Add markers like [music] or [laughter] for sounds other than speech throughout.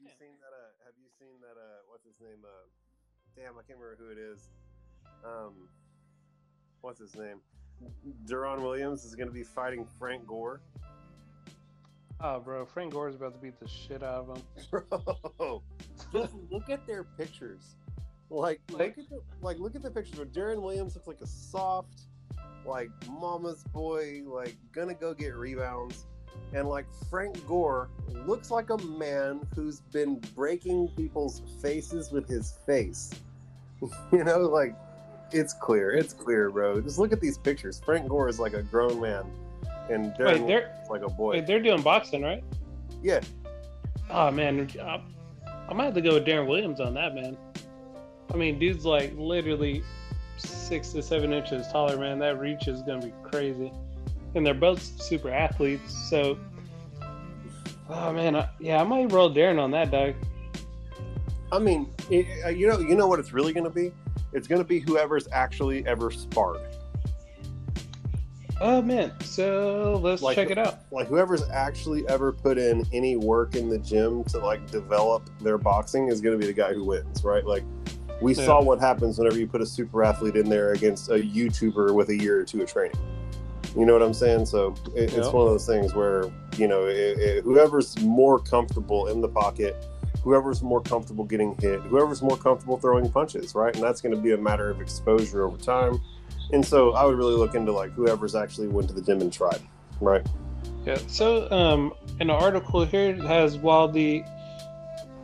you seen that? Uh, have you seen that? Uh, what's his name? Uh, damn, I can't remember who it is. Um, what's his name? Deron Williams is going to be fighting Frank Gore. Oh, bro, Frank Gore's about to beat the shit out of him. [laughs] Bro, just look at their pictures. Like, look at the like, look at the pictures. Where Darren Williams looks like a soft, like mama's boy, like gonna go get rebounds, and like Frank Gore looks like a man who's been breaking people's faces with his face. [laughs] you know, like it's clear, it's clear, bro. Just look at these pictures. Frank Gore is like a grown man, and Darren Wait, they're like a boy. wait, they're doing boxing, right? yeah, Oh man, I, I might have to go with Darren Williams on that, man. I mean, dude's like literally six to seven inches taller, man. That reach is gonna be crazy, and they're both super athletes. So, oh man, I, yeah, I might roll Darren on that, dog. I mean, it, uh, you know, you know what it's really going to be. It's going to be whoever's actually ever sparred. Oh man, so let's Like- check it out. Like whoever's actually ever put in any work in the gym to like develop their boxing is going to be the guy who wins, right? Like we Yeah. saw what happens whenever you put a super athlete in there against a YouTuber with a year or two of training. You know what I'm saying? So it, it's Yeah. one of those things where you know it, it, whoever's more comfortable in the pocket, whoever's more comfortable getting hit, whoever's more comfortable throwing punches, right? And that's going to be a matter of exposure over time. And so I would really look into like whoever's actually went to the gym and tried, right? Yeah. So, um, in the article here, it has while the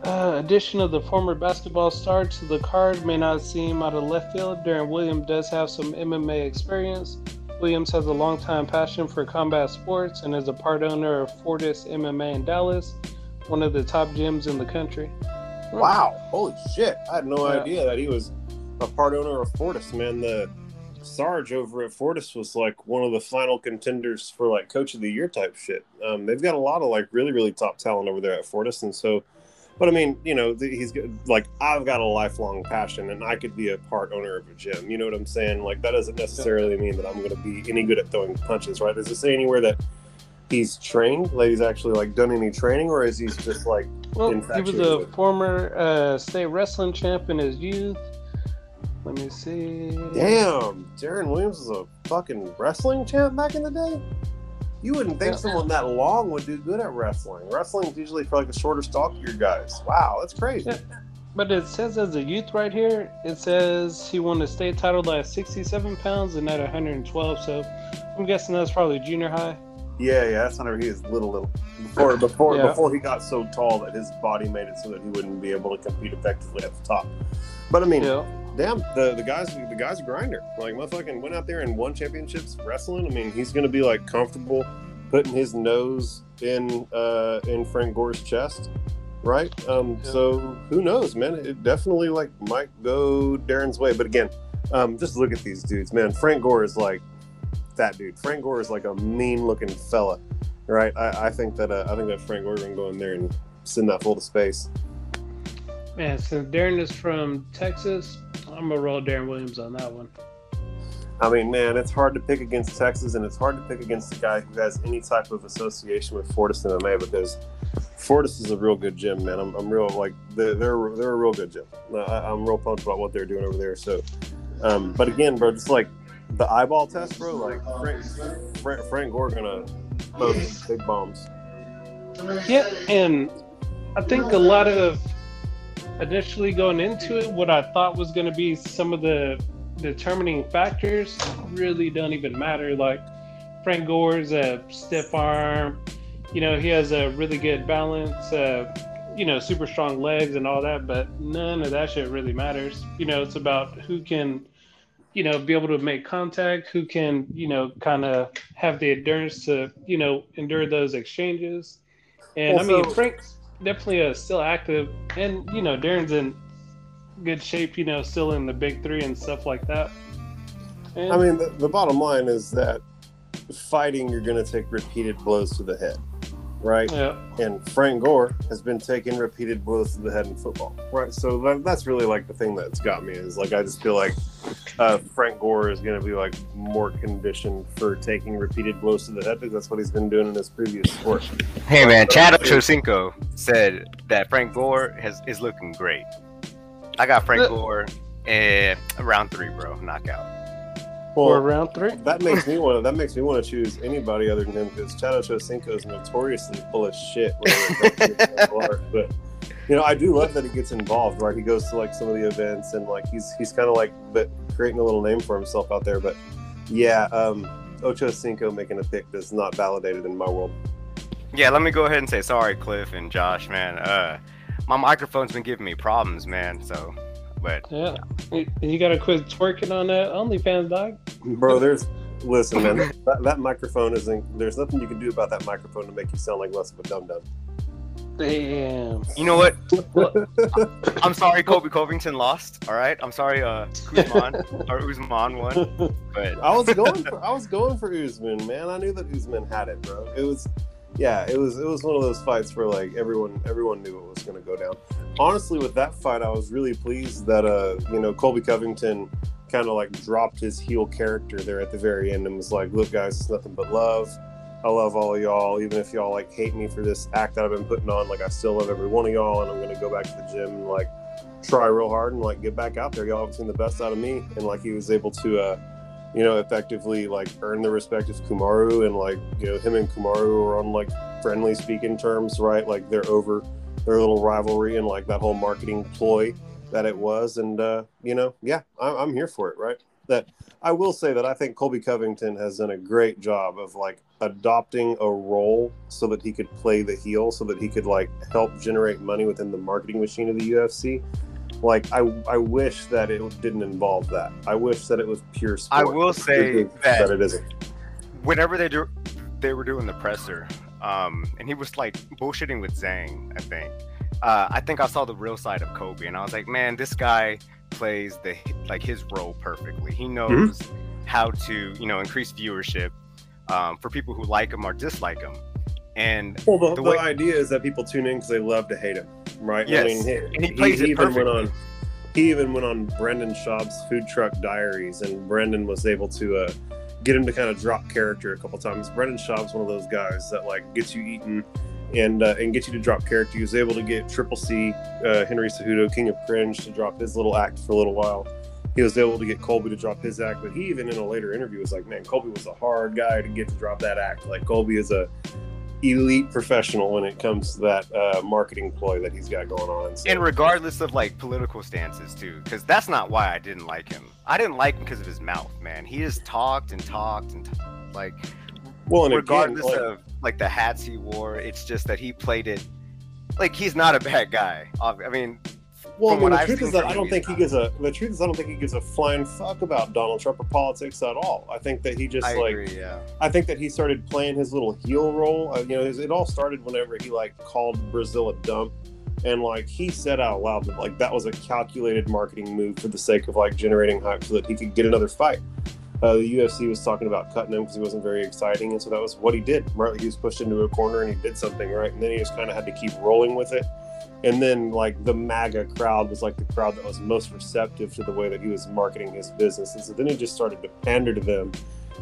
uh, addition of the former basketball star to the card may not seem out of left field, Darren Williams does have some MMA experience. Williams has a long-time passion for combat sports and is a part owner of Fortis MMA in Dallas, one of the top gyms in the country. Wow, holy shit! I had no Yeah. idea that he was a part owner of Fortis. Man, the Sarge over at Fortis was like one of the final contenders for like Coach of the Year type shit. Um, they've got a lot of like really really top talent over there at Fortis, and so. But I mean, you know, he's like I've got a lifelong passion, and I could be a part owner of a gym. You know what I'm saying? Like that doesn't necessarily mean that I'm going to be any good at throwing punches, right? Does it say anywhere that he's trained? Like he's actually like done any training, or is he just like in fact? Well, he was a with- former uh, state wrestling champ in his youth. Let me see. Damn, Darren Williams was a fucking wrestling champ back in the day. You wouldn't think someone that long would do good at wrestling. Wrestling is usually for like the shorter, stockier guys. Wow, that's crazy. Yeah. But it says as a youth right here, it says he won the state title at 67 pounds and at 112. So I'm guessing that's probably junior high. Yeah, yeah, that's whenever he was little, little before before Yeah. before he got so tall that his body made it so that he wouldn't be able to compete effectively at the top. But I mean, Yeah. Damn, the the guys the guy's a grinder. Like motherfucking went out there and won championships wrestling. I mean, he's gonna be like comfortable putting his nose in uh in Frank Gore's chest. Right. Um, Yeah. so who knows, man? It definitely like might go Darren's way. But again, um, just look at these dudes, man. Frank Gore is like that dude. Frank Gore is like a mean looking fella. Right. I, I think that uh, I think that Frank Gore gonna go in there and send that full to space. Man, since Darren is from Texas, I'm gonna roll Darren Williams on that one. I mean, man, it's hard to pick against Texas, and it's hard to pick against a guy who has any type of association with Fortis MMA because Fortis is a real good gym, man. I'm, I'm real like they're, they're they're a real good gym. I, I'm real pumped about what they're doing over there. So, um, but again, bro, just like the eyeball test, bro. Like Frank Frank, Frank Gore gonna throw some big bombs. Yeah, and I think a lot of initially going into it, what I thought was going to be some of the determining factors really don't even matter. Like Frank Gore's a stiff arm, you know, he has a really good balance, uh, you know, super strong legs and all that, but none of that shit really matters. You know, it's about who can. You know, be able to make contact, who can, you know, kind of have the endurance to, you know, endure those exchanges. And I mean, Also- Frank's definitely uh, still active, and you know, Darren's in good shape. You know, still in the big three and stuff like that. And, I mean, the, the bottom line is that fighting, you're gonna take repeated blows to the head, right? yeah, and Frank Gore has been taking repeated blows to the head in football, right? So that, that's really like the thing that's got me is like I just feel like uh, Frank Gore is going to be like more conditioned for taking repeated blows to the head because that's what he's been doing in his previous sport. Hey man, Chad Ochocinco said that Frank Gore has is looking great. I got Frank Gore in round three, bro, knockout. Well, or round three. That makes me [laughs] want. That makes me want to choose anybody other than him because Chad Ochocinco is notoriously full of shit. [laughs] but you know, I do love that he gets involved. Right, he goes to like some of the events and like he's he's kind of like but creating a little name for himself out there. But yeah, um, Ocho Cinco making a pick that's not validated in my world. Yeah, let me go ahead and say sorry, Cliff and Josh, man. Uh, my microphone's been giving me problems, man. So, but yeah, you gotta quit twerking on that OnlyFans, dog. Bro, there's listen, man. [laughs] that, that microphone isn't. There's nothing you can do about that microphone to make you sound like less of a dumb dumb. Damn. You know what? [laughs] I'm sorry, Colby Covington lost. All right. I'm sorry, uh, Usman or Usman won. [laughs] But I was going for I was going for Usman, man. I knew that Usman had it, bro. It was, yeah, it was it was one of those fights where like everyone everyone knew it was going to go down. Honestly, with that fight, I was really pleased that uh you know Colby Covington kind of like dropped his heel character there at the very end and was like, look, guys, it's nothing but love I love all y'all, even if y'all like hate me for this act that I've been putting on. Like I still love every one of y'all, and I'm gonna go back to the gym and like try real hard and like get back out there. Y'all have seen the best out of me, and like he was able to, uh, you know, effectively like earn the respect of Kamaru, and like you know him and Kamaru are on like friendly speaking terms, right? Like they're over their little rivalry and like that whole marketing ploy that it was, and uh, you know, yeah, I'm, I'm here for it, right? That I will say that I think Colby Covington has done a great job of like adopting a role so that he could play the heel, so that he could like help generate money within the marketing machine of the UFC. Like I, I wish that it didn't involve that. I wish that it was pure sport. I will say that, that it isn't. Whenever they do, they were doing the presser, um, and he was like bullshitting with Zhang. I think. Uh, I think I saw the real side of Colby, and I was like, man, this guy plays the like his role perfectly. He knows mm-hmm. how to you know increase viewership um, for people who like him or dislike him. And well, the, the, way- idea is that people tune in because they love to hate him, right? Yes, I mean, he, and he plays he, he even went on. He even went on Brendan Schaub's Food Truck Diaries, and Brendan was able to uh, get him to kind of drop character a couple times. Brendan Schaub's one of those guys that like gets you eating and uh, and get you to drop character. He was able to get Triple C, uh, Henry Cejudo, King of Cringe, to drop his little act for a little while. He was able to get Colby to drop his act, but he even in a later interview was like, "Man, Colby was a hard guy to get to drop that act. Like Colby is a elite professional when it comes to that uh, marketing ploy that he's got going on. So. And regardless of like political stances too, because that's not why I didn't like him. I didn't like him because of his mouth, man. He just talked and talked and like. Well, and regardless again, like, of like the hats he wore. It's just that he played it like he's not a bad guy. I mean, well, I mean, the truth is that I don't think he gives a. The truth is I don't think he gives a flying fuck about Donald Trump or politics at all. I think that he just I like. Agree, yeah. I think that he started playing his little heel role. Uh, you know, it all started whenever he like called Brazil a dump, and like he said out loud that like that was a calculated marketing move for the sake of like generating hype so that he could get another fight uh, the UFC was talking about cutting him because he wasn't very exciting, and so that was what he did. Right, he was pushed into a corner and he did something right, and then he just kind of had to keep rolling with it. And then like the MAGA crowd was like the crowd that was most receptive to the way that he was marketing his business, and so then he just started to pander to them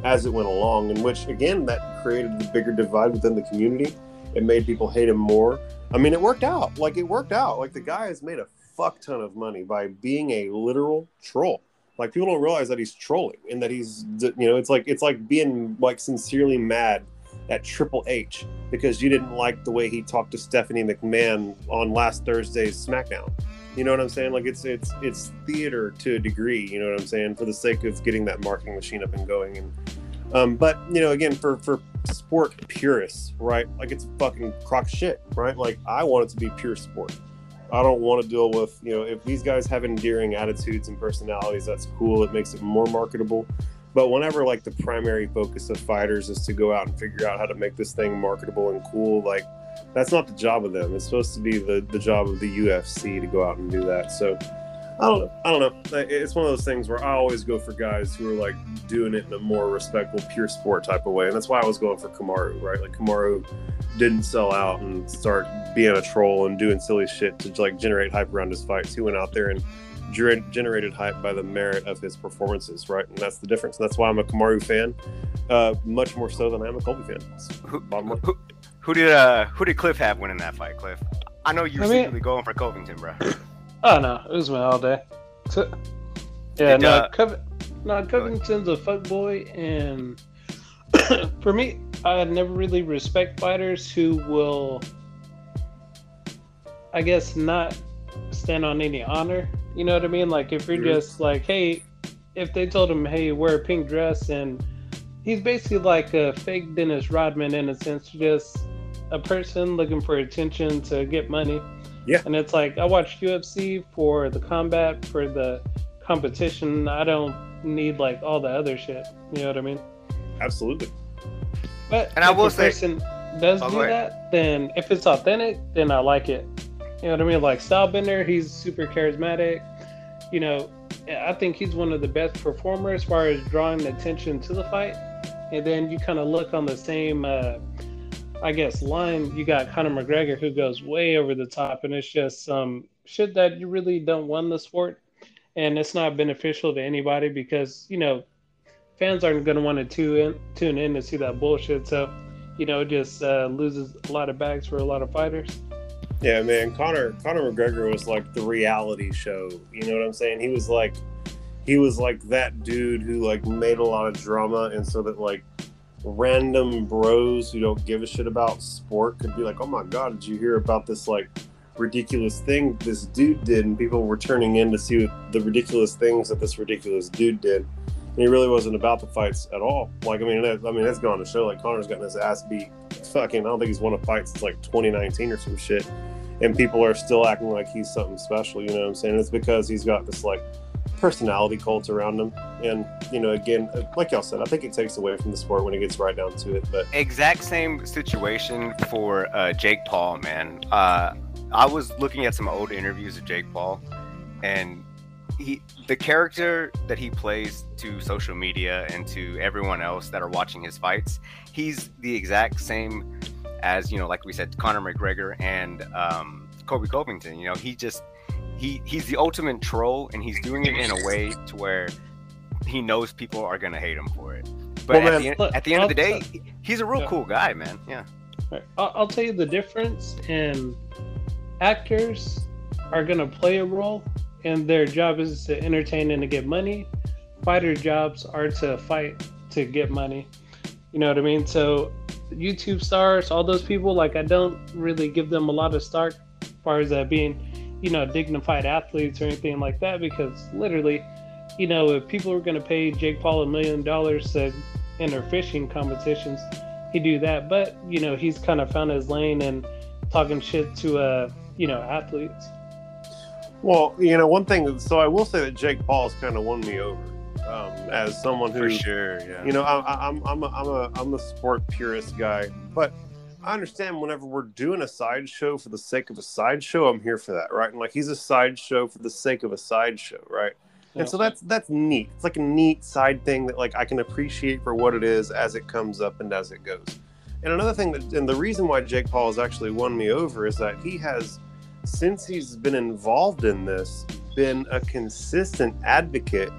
as it went along, in which again that created the bigger divide within the community. It made people hate him more. I mean, it worked out. Like it worked out. Like the guy has made a fuck ton of money by being a literal troll like people don't realize that he's trolling and that he's you know it's like it's like being like sincerely mad at Triple H because you didn't like the way he talked to Stephanie McMahon on last Thursday's SmackDown. You know what I'm saying? Like it's it's it's theater to a degree. You know what I'm saying? For the sake of getting that marketing machine up and going. And um, but you know, again, for for sport purists, right? Like it's fucking crock shit, right? Like I want it to be pure sport. I don't want to deal with, you know, if these guys have endearing attitudes and personalities, that's cool. It makes it more marketable. But whenever like the primary focus of fighters is to go out and figure out how to make this thing marketable and cool, like that's not the job of them. It's supposed to be the, the job of the UFC to go out and do that. So I don't I don't know. It's one of those things where I always go for guys who are like doing it in a more respectful, pure sport type of way. And that's why I was going for Kamaru, right? Like Kamaru didn't sell out and start being a troll and doing silly shit to like generate hype around his fights. He went out there and generated hype by the merit of his performances, right? And that's the difference. And that's why I'm a Kamaru fan, uh, much more so than I am a Colby fan. Who, who, who did uh who did Cliff have winning that fight, Cliff? I know you're I mean- secretly going for Covington, bro. Oh no, it was me all day. So- yeah, Did, no, uh, Cov- no, Covington's a fuckboy, and [clears throat] for me, I never really respect fighters who will, I guess, not stand on any honor. You know what I mean? Like if you're just like, hey, if they told him, hey, wear a pink dress, and he's basically like a fake Dennis Rodman in a sense, just a person looking for attention to get money. Yeah. And it's like I watch UFC for the combat, for the competition. I don't need like all the other shit. You know what I mean? Absolutely. But And I will a say- person does Oh, do that, then if it's authentic, then I like it. You know what I mean? Like Stylebender, he's super charismatic. You know, I think he's one of the best performers as far as drawing attention to the fight. And then you kind of look on the same, uh, I guess, line. You got Conor McGregor who goes way over the top, and it's just some shit that you really don't want the sport, and it's not beneficial to anybody because you know fans aren't going to want to tune in, tune in to see that bullshit. So, you know, it just uh, loses a lot of bags for a lot of fighters. Yeah, man. Conor Conor McGregor was like the reality show. You know what I'm saying? He was like he was like that dude who like made a lot of drama and so that like random bros who don't give a shit about sport could be like, "Oh my god, did you hear about this like ridiculous thing this dude did?" And people were turning in to see the ridiculous things that this ridiculous dude did. And he really wasn't about the fights at all. Like, I mean, that, I mean, that's gone to show. Like, Conor's gotten his ass beat. Fucking, I don't think he's won a fight since like 2019 or some shit and people are still acting like he's something special. You know what I'm saying? It's because he's got this like personality cult around him, and you know, again, like y'all said, I think it takes away from the sport when it gets right down to it. But Exact same situation for uh, Jake Paul, man. Uh, I was looking at some old interviews of Jake Paul, and he, the character that he plays to social media and to everyone else that are watching his fights, he's the exact same as you know, like we said, Conor McGregor and um, Colby Covington. You know, he just he he's the ultimate troll, and he's doing it in a way to where he knows people are gonna hate him for it. But Well, at, man, the, end, look, at the end of the day, he's a real Yeah. cool guy, man. Yeah. I'll, I'll tell you the difference in actors are going to play a role and their job is to entertain and to get money. Fighter jobs are to fight to get money. You know what i mean? So youtube stars all those people like i don't really give them a lot of stock as far as uh, being you know dignified athletes or anything like that because literally you know if people were going to pay jake paul a million dollars to enter fishing competitions he'd do that. But you know he's kind of found his lane and talking shit to uh you know athletes well, you know, one thing. So I will say that Jake Paul's kind of won me over um, as someone who For sure, yeah. You know, I, I, I'm I'm a, I'm a I'm a sport purist guy, but I understand whenever we're doing a sideshow for the sake of a sideshow, I'm here for that, right? And like he's a sideshow for the sake of a sideshow, right? And so that's that's neat. It's like a neat side thing that like I can appreciate for what it is as it comes up and as it goes. And another thing that and the reason why Jake Paul has actually won me over is that he has since he's been involved in this been a consistent advocate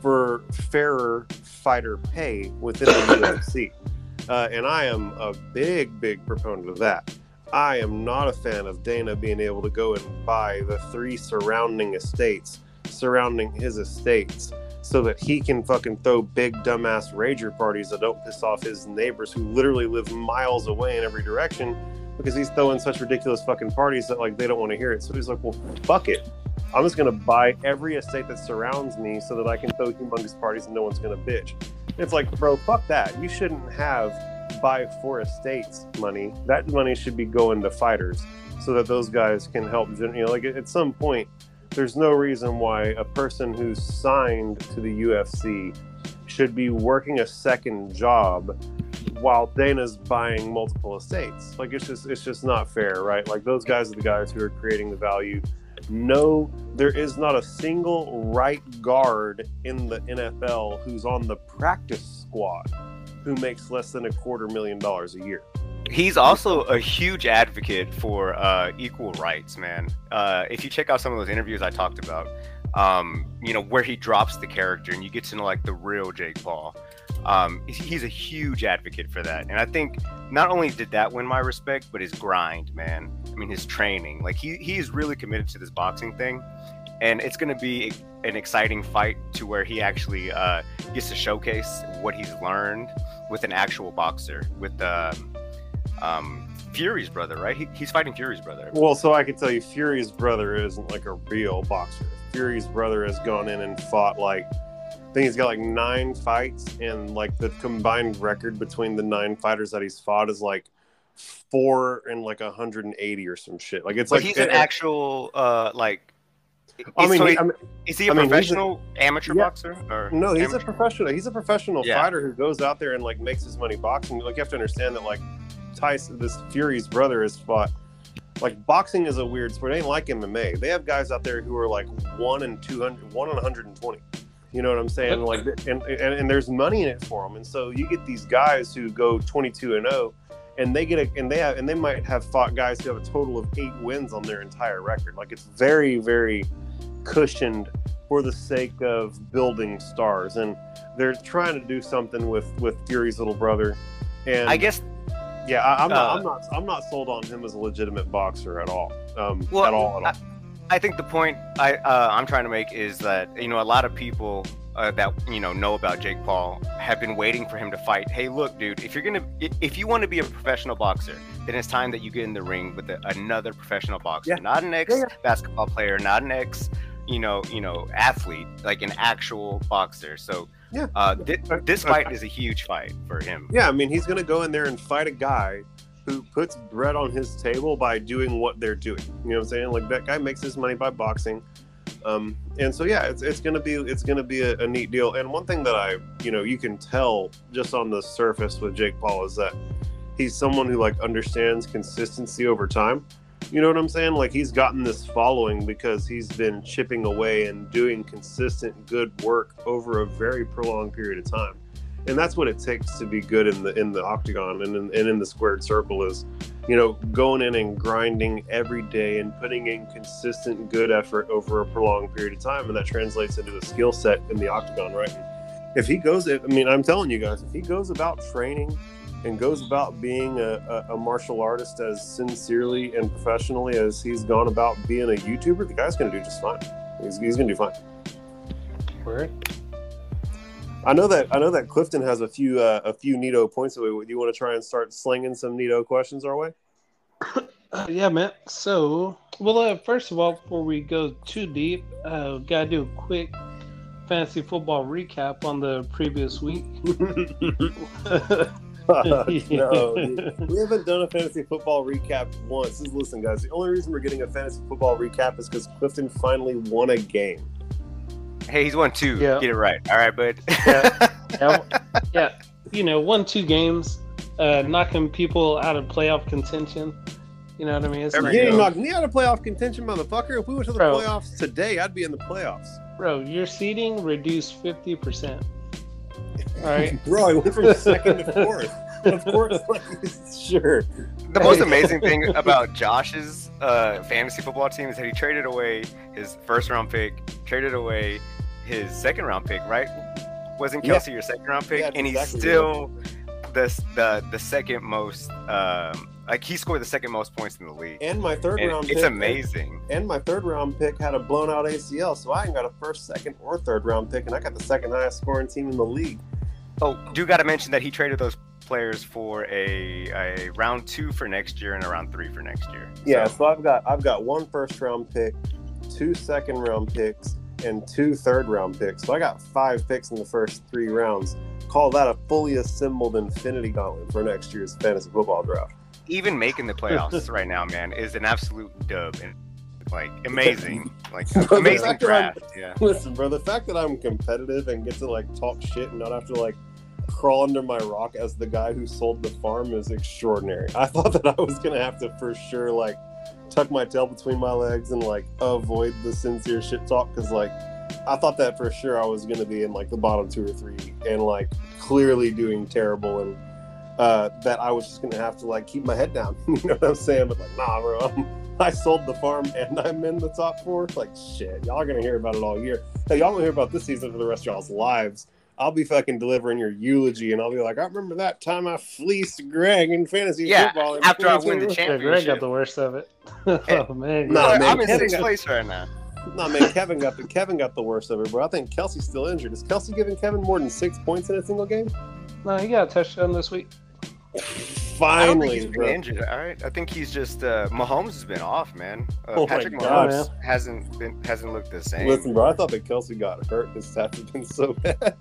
for fairer fighter pay within the [coughs] UFC. Uh, and I am a big, big proponent of that. I am not a fan of Dana being able to go and buy the three surrounding estates surrounding his estates so that he can fucking throw big dumbass rager parties that don't piss off his neighbors who literally live miles away in every direction because he's throwing such ridiculous fucking parties that like they don't want to hear it. So he's like, well, fuck it. I'm just gonna buy every estate that surrounds me so that I can throw humongous parties and no one's gonna bitch. It's like, bro, fuck that. You shouldn't have buy for estates money. That money should be going to fighters so that those guys can help. You know, like at some point, there's no reason why a person who's signed to the UFC should be working a second job while Dana's buying multiple estates. Like it's just it's just not fair, right? Like those guys are the guys who are creating the value. No, there is not a single right guard in the NFL who's on the practice squad who makes less than a quarter million dollars a year. He's also a huge advocate for uh, equal rights, man. Uh, if you check out some of those interviews I talked about, um, you know, where he drops the character and you get to know like the real Jake Paul. Um, he's a huge advocate for that, and I think not only did that win my respect, but his grind, man. I mean, his training. Like he he's really committed to this boxing thing, and it's going to be an exciting fight to where he actually uh, gets to showcase what he's learned with an actual boxer, with um, um, Fury's brother, right? He, he's fighting Fury's brother. Well, so I can tell you, Fury's brother isn't like a real boxer. Fury's brother has gone in and fought like I think he's got like nine fights, and like the combined record between the nine fighters that he's fought is like four and like 180 or some shit. Like it's But like he's an it- actual uh like. I mean, so he- I mean, is he a I mean, he's a- professional amateur Yeah. boxer? Or no, he's a professional. He's a professional Yeah. fighter who goes out there and like makes his money boxing. Like you have to understand that like Tyson, this Fury's brother, has fought. Like boxing is a weird sport. It ain't like MMA. They have guys out there who are like one and 200, one and 120. You know what I'm saying? Like, and, and and there's money in it for them. And so you get these guys who go 22 and 0, and they get a and they have and they might have fought guys who have a total of eight wins on their entire record. Like it's very very cushioned for the sake of building stars. And they're trying to do something with with Fury's little brother. And I guess yeah, I, I'm not. uh, I'm not. I'm not sold on him as a legitimate boxer at all. Um, Well, at all. At all. I think the point I uh, I'm trying to make is that you know a lot of people uh, that you know know about Jake Paul have been waiting for him to fight. Hey, look, dude, if you're gonna if you want to be a professional boxer, then it's time that you get in the ring with a, another professional boxer, Yeah. not an ex Yeah, basketball player, not an ex you know you know athlete, like an actual boxer. So Yeah. uh, Uh, this fight is a huge fight for him. Yeah, I mean, he's going to go in there and fight a guy who puts bread on his table by doing what they're doing. You know what I'm saying? Like that guy makes his money by boxing. Um, and so yeah, it's, it's gonna be it's gonna be a, a neat deal. And one thing that I you know you can tell just on the surface with Jake Paul is that he's someone who like understands consistency over time. You know what I'm saying? Like he's gotten this following because he's been chipping away and doing consistent good work over a very prolonged period of time and that's what it takes to be good in the in the octagon and in, and in the squared circle is you know going in and grinding every day and putting in consistent good effort over a prolonged period of time. And that translates into a skill set in the octagon right? If he goes i mean i'm telling you guys if he goes about training and goes about being a, a, a martial artist as sincerely and professionally as he's gone about being a youtuber the guy's going to do just fine. He's, he's going to do fine. Word. I know that I know that Clifton has a few uh, a few Nito points. Do you want to try and start slinging some Nito questions our way? Uh, yeah, man. So, well, uh, first of all, before we go too deep, uh, gotta do a quick fantasy football recap on the previous week. [laughs] [laughs] no, [laughs] we haven't done a fantasy football recap once. Listen, guys, the only reason we're getting a fantasy football recap is because Clifton finally won a game. Hey, he's won two. Yeah. Get it right. All right, bud. Yeah. [laughs] yeah, yeah, you know, won two games, uh, knocking people out of playoff contention. You know what I mean? It's There like, we You ain't go. knocked me out of playoff contention, motherfucker. If we went to the Bro. playoffs today, I'd be in the playoffs. bro, your seating reduced fifty percent. All right. [laughs] Bro, I went from second to [laughs] fourth. Of course, [laughs] like, sure. The most amazing thing [laughs] about Josh's uh, fantasy football team is that he traded away his first round pick, traded away his second round pick, right? Wasn't Yeah. Kelce your second round pick? Yeah, and he's exactly still the, the the second most um, like he scored the second most points in the league. And my third And round it's pick, amazing. And my third round pick had a blown out ACL, so I ain't got a first, second, or third round pick, and I got the second highest scoring team in the league. Oh, do got to mention that he traded those players for a, a round two for next year and a round three for next year. Yeah, So- so I've got I've got one first round pick, two second round picks, and two third round picks. So I got five picks in the first three rounds. Call that a fully assembled Infinity Gauntlet for next year's fantasy football draft. even making the playoffs right now, man, is an absolute dub and like [laughs] amazing, like [laughs] amazing fact that I'm- draft. Yeah, [laughs] Listen, bro, the fact that I'm competitive and get to like talk shit and not have to like crawl under my rock as the guy who sold the farm is extraordinary. I thought that I was gonna have to for sure like tuck my tail between my legs and like avoid the sincere shit talk because like I thought that for sure I was gonna be in like the bottom two or three and like clearly doing terrible and uh, that I was just gonna have to like keep my head down. [laughs] you know what I'm saying? But like, nah, bro, I'm, I sold the farm and I'm in the top four. Like shit, y'all are gonna hear about it all year. Y'all gonna hear about this season for the rest of y'all's lives. I'll be fucking delivering your eulogy, and I'll be like, I remember that time I fleeced Greg in fantasy Yeah, football. in after I win the championship, Greg got the worst of it. [laughs] oh man. No, I'm in Kevin sixth place right now. No man, Kevin got the Kevin got the worst of it, bro. I think Kelce's still injured. Is Kelce giving Kevin more than six points in a single game? No, he got a touchdown this week. I don't think Finally, he's been bro. injured. All right, I think he's just uh, Mahomes has been off, man. Uh, Oh my Patrick God. Mahomes hasn't been hasn't looked the same. Listen, bro, I thought that Kelce got hurt. His stats have been so [laughs] bad.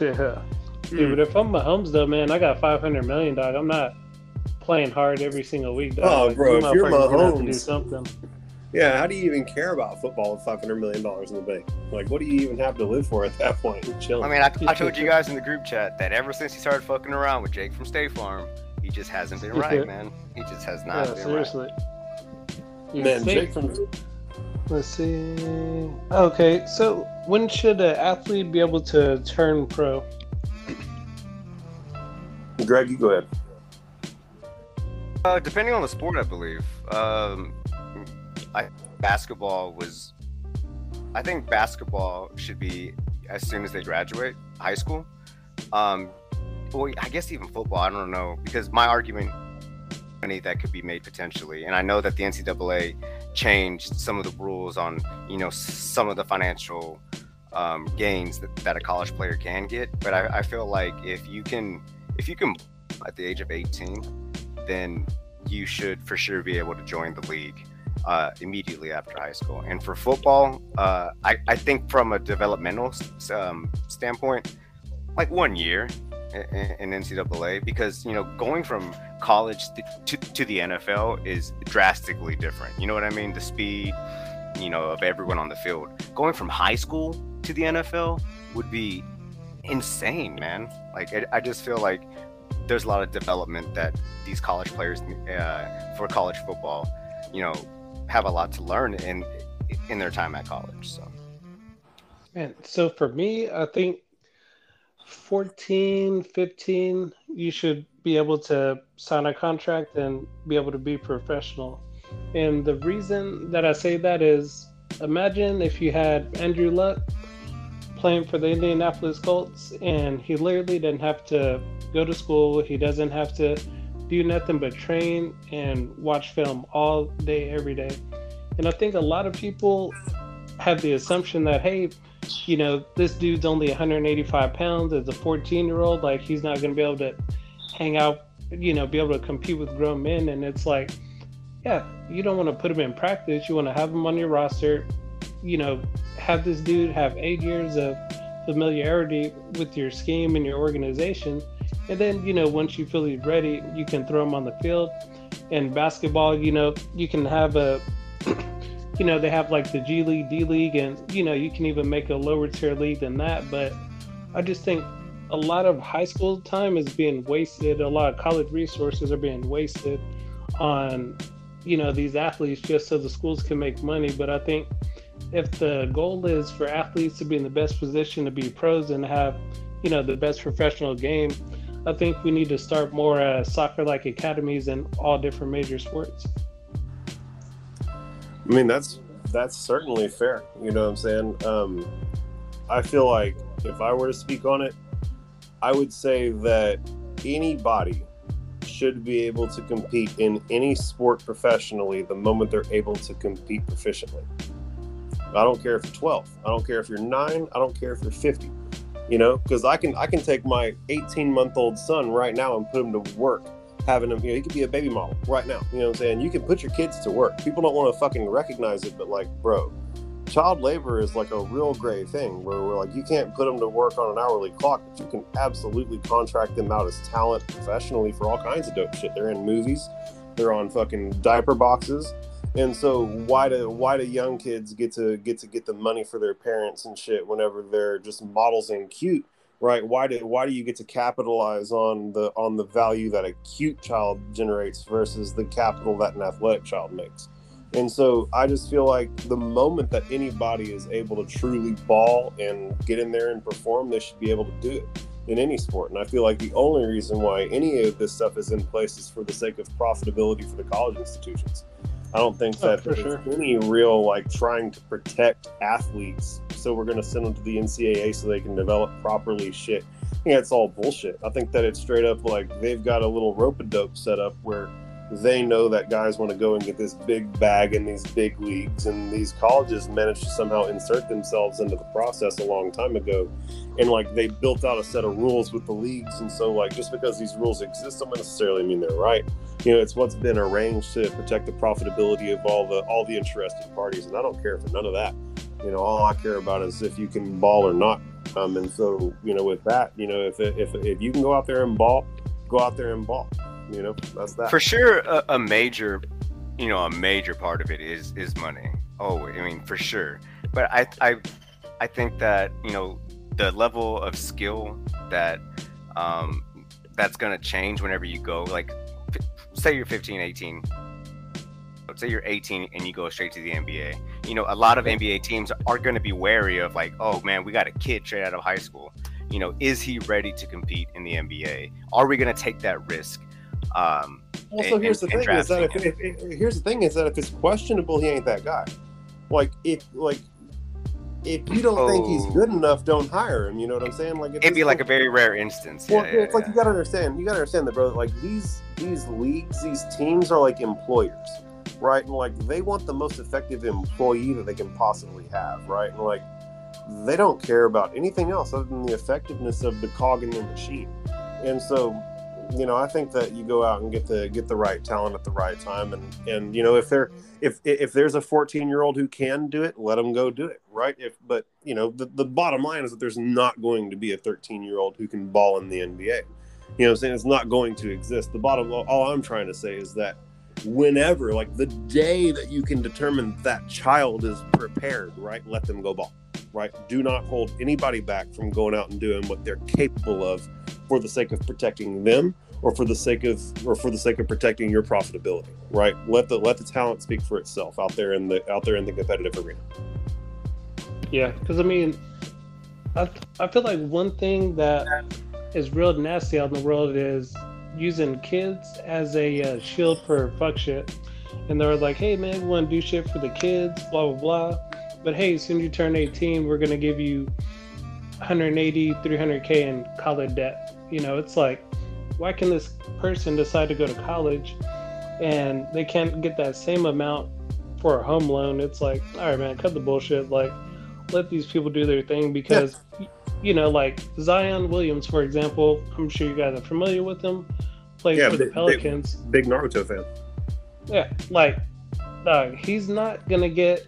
Yeah. Dude, hmm. but if I'm Mahomes though, man, I got 500 million, dog. I'm not playing hard every single week. Dog. Oh, Like, bro, you if you're motherfuckers gonna do Mahomes- something. Yeah, how do you even care about football with five hundred million dollars in the bank? Like, what do you even have to live for at that point? You're chilling. I mean, I, I told you guys in the group chat that ever since he started fucking around with Jake from State Farm, he just hasn't been [laughs] right, man. He just has not Yeah, been seriously. You man, think- Jake from Let's see. Okay, so when should an athlete be able to turn pro? Greg, you go ahead. right. Uh, depending on the sport, I believe. Um, I basketball was. I think basketball should be as soon as they graduate high school. Um, well, I guess even football. I don't know because my argument money that could be made potentially, and I know that the NCAA changed some of the rules on you know some of the financial um, gains that, that a college player can get. But I, I feel like if you can if you can at the age of 18, then you should for sure be able to join the league uh, immediately after high school. And for football, uh, I, I think from a developmental um, standpoint, like one year in, NCAA, because you know going from college to, to, to the NFL is drastically different. You know what I mean? The speed, you know, of everyone on the field. Going from high school to the NFL would be insane, man. Like I, I just feel like there's a lot of development that these college players uh, for college football, you know, have a lot to learn in in their time at college. So Man, so for me, I think 14, 15, you should be able to sign a contract and be able to be professional. And the reason that I say that is imagine if you had Andrew Luck playing for the Indianapolis Colts and he literally didn't have to go to school, he doesn't have to do nothing but train and watch film all day, every day. And I think a lot of people have the assumption that, hey, you know, this dude's only 185 pounds as a 14 year old. Like, he's not going to be able to hang out, you know, be able to compete with grown men. And it's like, yeah, you don't want to put him in practice. You want to have him on your roster, you know, have this dude have eight years of familiarity with your scheme and your organization. And then, you know, once you feel he's ready, you can throw him on the field. And basketball, you know, you can have a you know, they have like the G League, D League, and you know, you can even make a lower tier league than that. But I just think a lot of high school time is being wasted. A lot of college resources are being wasted on, you know, these athletes just so the schools can make money. But I think if the goal is for athletes to be in the best position to be pros and have, you know, the best professional game, I think we need to start more uh, soccer-like academies in all different major sports. I mean, that's that's certainly fair. You know what I'm saying? Um, I feel like if I were to speak on it, I would say that anybody should be able to compete in any sport professionally the moment they're able to compete proficiently. I don't care if you're 12. I don't care if you're nine. I don't care if you're 50. You know, because I can I can take my 18 month old son right now and put him to work having him, you know, he could be a baby model right now. You know what I'm saying? You can put your kids to work. People don't want to fucking recognize it, but like, bro, child labor is like a real gray thing where we're like, you can't put them to work on an hourly clock, but you can absolutely contract them out as talent professionally for all kinds of dope shit. They're in movies, they're on fucking diaper boxes. And so why do why do young kids get to get to get the money for their parents and shit whenever they're just models and cute? Right? Why do why do you get to capitalize on the on the value that a cute child generates versus the capital that an athletic child makes? And so i just feel like the moment that anybody is able to truly ball and get in there and perform they should be able to do it in any sport. And i feel like the only reason why any of this stuff is in place is for the sake of profitability for the college institutions I don't think Oh, that for there's sure. any real like trying to protect athletes. So we're going to send them to the NCAA so they can develop properly. Shit, yeah, it's all bullshit. I think that it's straight up like they've got a little rope a dope set up where they know that guys want to go and get this big bag in these big leagues, and these colleges managed to somehow insert themselves into the process a long time ago, and like they built out a set of rules with the leagues, and so like just because these rules exist, don't necessarily mean they're right. You know it's what's been arranged to protect the profitability of all the all the interested parties and i don't care for none of that. You know all i care about is if you can ball or not. Um, and so you know with that you know if, if if you can go out there and ball go out there and ball you know that's that For sure, a, a major, you know, a major part of it is is money. Oh, I mean, for sure. But I I I think that you know the level of skill that um, that's going to change whenever you go. Like, f- say you're 15, 18. Let's say you're 18 and you go straight to the NBA. You know, a lot of NBA teams are going to be wary of like, oh man, we got a kid straight out of high school. You know, is he ready to compete in the NBA? Are we going to take that risk? Um, Also, and- here's the thing: is that if, if, if- here's the thing is that if it's questionable, he ain't that guy. Like if like if you don't think he's Oh. good enough, don't hire him. You know what I'm saying? Like it'd be like a very rare instance. Well, yeah, yeah, yeah, it's like you gotta understand. You gotta understand that, bro. Like these these leagues, these teams are like employers, right? And like they want the most effective employee that they can possibly have, right? And like they don't care about anything else other than the effectiveness of the cog in their machine. And so, you know, I think that you go out and get the get the right talent at the right time, and and you know, if they're if if there's a 14 year old who can do it, let them go do it, right? If but you know, the, the bottom line is that there's not going to be a 13 year old who can ball in the NBA. You know, I'm saying it's not going to exist. The bottom, all I'm trying to say is that whenever, like the day that you can determine that child is prepared, right, let them go ball, right. Do not hold anybody back from going out and doing what they're capable of for the sake of protecting them or for the sake of or for the sake of protecting your profitability right let the let the talent speak for itself out there in the out there in the competitive arena Yeah, because I mean, I, I feel like one thing that is real nasty out in the world is using kids as a uh, shield for fuck shit. And they're like, hey man, we want to do shit for the kids, blah, blah, blah. But hey, as soon as you turn 18, we're going to give you 180, 300K in college debt. You know, it's like, why can this person decide to go to college and they can't get that same amount for a home loan? It's like, all right, man, cut the bullshit. Like, let these people do their thing because you know like zion williams for example i'm sure you guys are familiar with him plays Yeah, for the big- big- pelicans big naruto fan yeah like he's not gonna get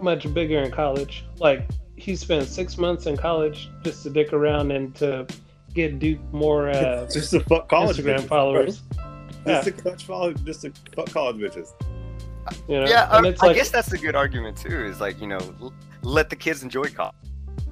much bigger in college like he spent six months in college just to dick around and to get Duke more uh, [laughs] just to fuck college Instagram bitches, followers. bro. Yeah. just to catch follow just to fuck college bitches You know, yeah, and I, it's I guess that's a good argument too. Is like you know, l- let the kids enjoy college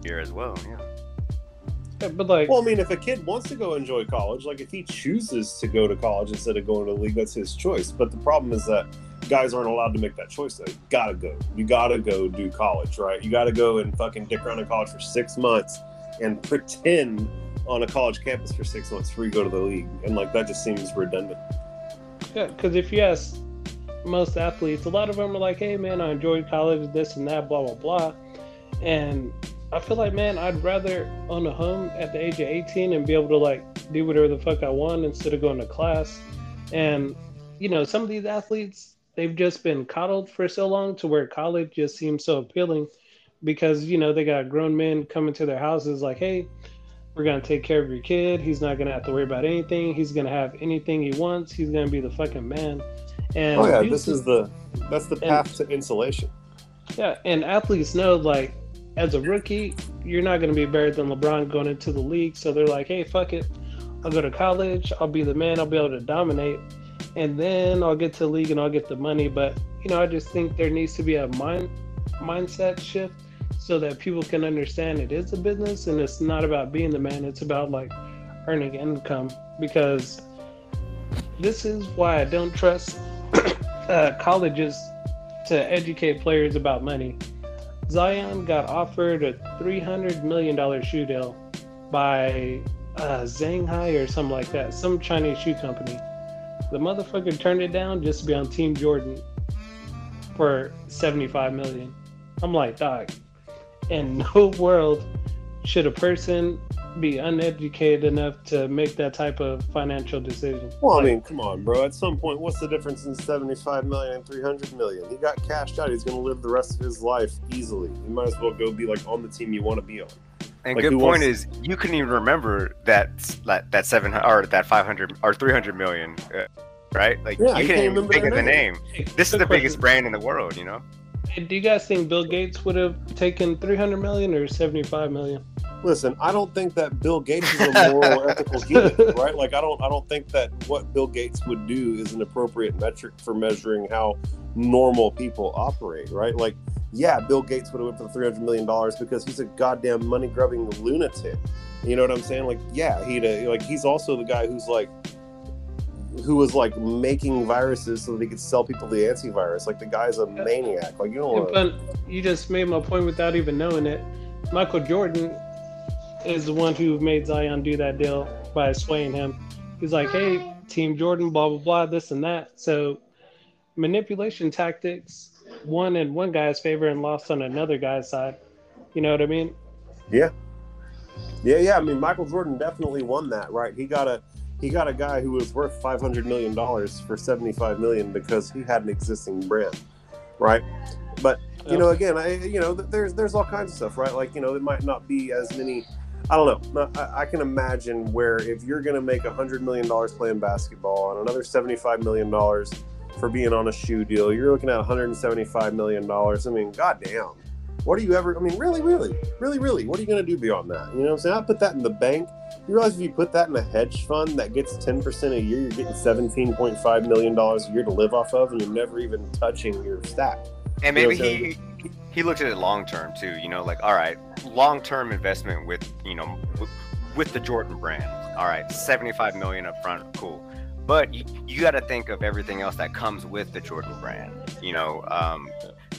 here as well. Yeah. but like, well i mean if a kid wants to go enjoy college like if he chooses to go to college instead of going to the league that's his choice but the problem is that guys aren't allowed to make that choice though. you gotta go you gotta go do college right you gotta go and fucking dick around in college for six months and pretend on a college campus for six months before you go to the league and like that just seems redundant Yeah, because if you ask most athletes, a lot of them are like, "Hey, man, I enjoyed college, this and that, blah blah blah," and I feel like, man, I'd rather own a home at the age of 18 and be able to like do whatever the fuck I want instead of going to class. And you know, some of these athletes, they've just been coddled for so long to where college just seems so appealing because you know they got grown men coming to their houses like, "Hey." We're gonna take care of your kid. He's not gonna have to worry about anything. He's gonna have anything he wants. He's gonna be the fucking man. And oh yeah this is the that's the path to insulation yeah, and athletes know like as a rookie, you're not going to be better than LeBron going into the league. So they're like, hey, fuck it, I'll go to college, I'll be the man, I'll be able to dominate, and then I'll get to the league and I'll get the money. But you know, I just think there needs to be a mind mindset shift so that people can understand it is a business and it's not about being the man. It's about like earning income because this is why I don't trust [coughs] uh, colleges to educate players about money. Zion got offered a $300 million shoe deal by uh, Zhanghai or something like that, some Chinese shoe company. The motherfucker turned it down just to be on Team Jordan. for 75 million. I'm like, dog, in [laughs] no world should a person be uneducated enough to make that type of financial decision. Well, I mean, come on, bro. At some point, what's the difference in 75 million and 300 million? He got cashed out. He's going to live the rest of his life easily. You might as well go be like on the team you want to be on. And Like, good point wants- is you couldn't even remember that that that seven or that five hundred or three hundred million, uh, right? Like Yeah, you you can't can't even remember think of the name. name. This is quick the biggest brand in the world, you know. Hey, Do you guys think Bill Gates would have taken 300 million or 75 million? Listen, I don't think that Bill Gates is a moral [laughs] ethical human, right? Like, I don't, I don't think that what Bill Gates would do is an appropriate metric for measuring how normal people operate, right? Like, yeah, Bill Gates would have went for the 300 million dollars because he's a goddamn money grubbing lunatic. You know what I'm saying? Like, yeah, he'd uh, like he's also the guy who's like who was like making viruses so that he could sell people the antivirus. Like the guy's a maniac. Like you don't want to. But you just made my point without even knowing it. Michael Jordan is the one who made Zion do that deal by swaying him. He's like, hey, Team Jordan, blah, blah, blah, this and that. So manipulation tactics won in one guy's favor and lost on another guy's side. You know what I mean? Yeah. Yeah, yeah. I mean, Michael Jordan definitely won that, right? He got a he got a guy who was worth five hundred million dollars for seventy five million because he had an existing brand, right? But you Yeah. know, again, I you know, there's there's all kinds of stuff, right? Like you know, it might not be as many. I don't know. I, I can imagine where if you're going to make a hundred million dollars playing basketball and another seventy-five million dollars for being on a shoe deal, you're looking at one hundred and seventy-five million dollars. I mean, goddamn, what are you ever? I mean, really, really, really, really, what are you going to do beyond that? You know what I'm saying? I put that in the bank. You realize if you put that in a hedge fund that gets ten percent a year, you're getting seventeen point five million dollars a year to live off of, and you're never even touching your stack. And You know maybe he he looked at it long term too. You know, like all right, long term investment with you know with, with the Jordan brand. All right, seventy five million up front, cool. But you, you got to think of everything else that comes with the Jordan brand. You know, um,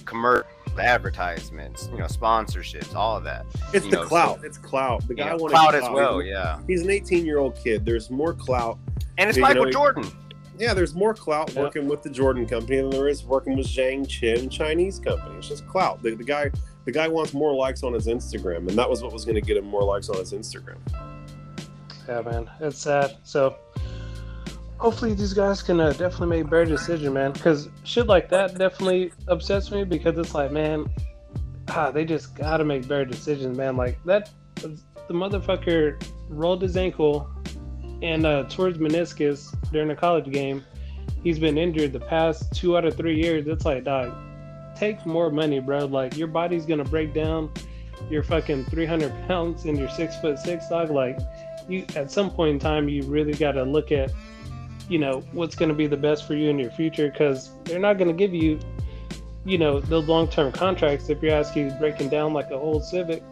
commercial advertisements, you know, sponsorships, all of that. It's You the know, so- clout. it's clout. The guy Yeah, wanted cloud as well, yeah. He's an 18 year old kid. There's more clout. And it's You know, Michael Jordan. Yeah, there's more clout Yeah. working with the Jordan company than there is working with Zhang Qin Chinese company. It's just clout. The, the guy, the guy wants more likes on his Instagram, and that was what was going to get him more likes on his Instagram. Yeah, man, it's sad. So hopefully these guys can uh, definitely make better decision, man. Because shit like that definitely upsets me because it's like, man, ah, they just gotta make better decisions, man. Like that, the motherfucker rolled his ankle and uh, towards meniscus during a college game. He's been injured the past two out of three years. It's like, dog, take more money, bro. Like your body's gonna break down. You're fucking 300 pounds and you're six foot six, dog. Like you at some point in time you really got to look at you know what's going to be the best for you in your future because they're not going to give you you know those long-term contracts if you're asking breaking down like a whole civic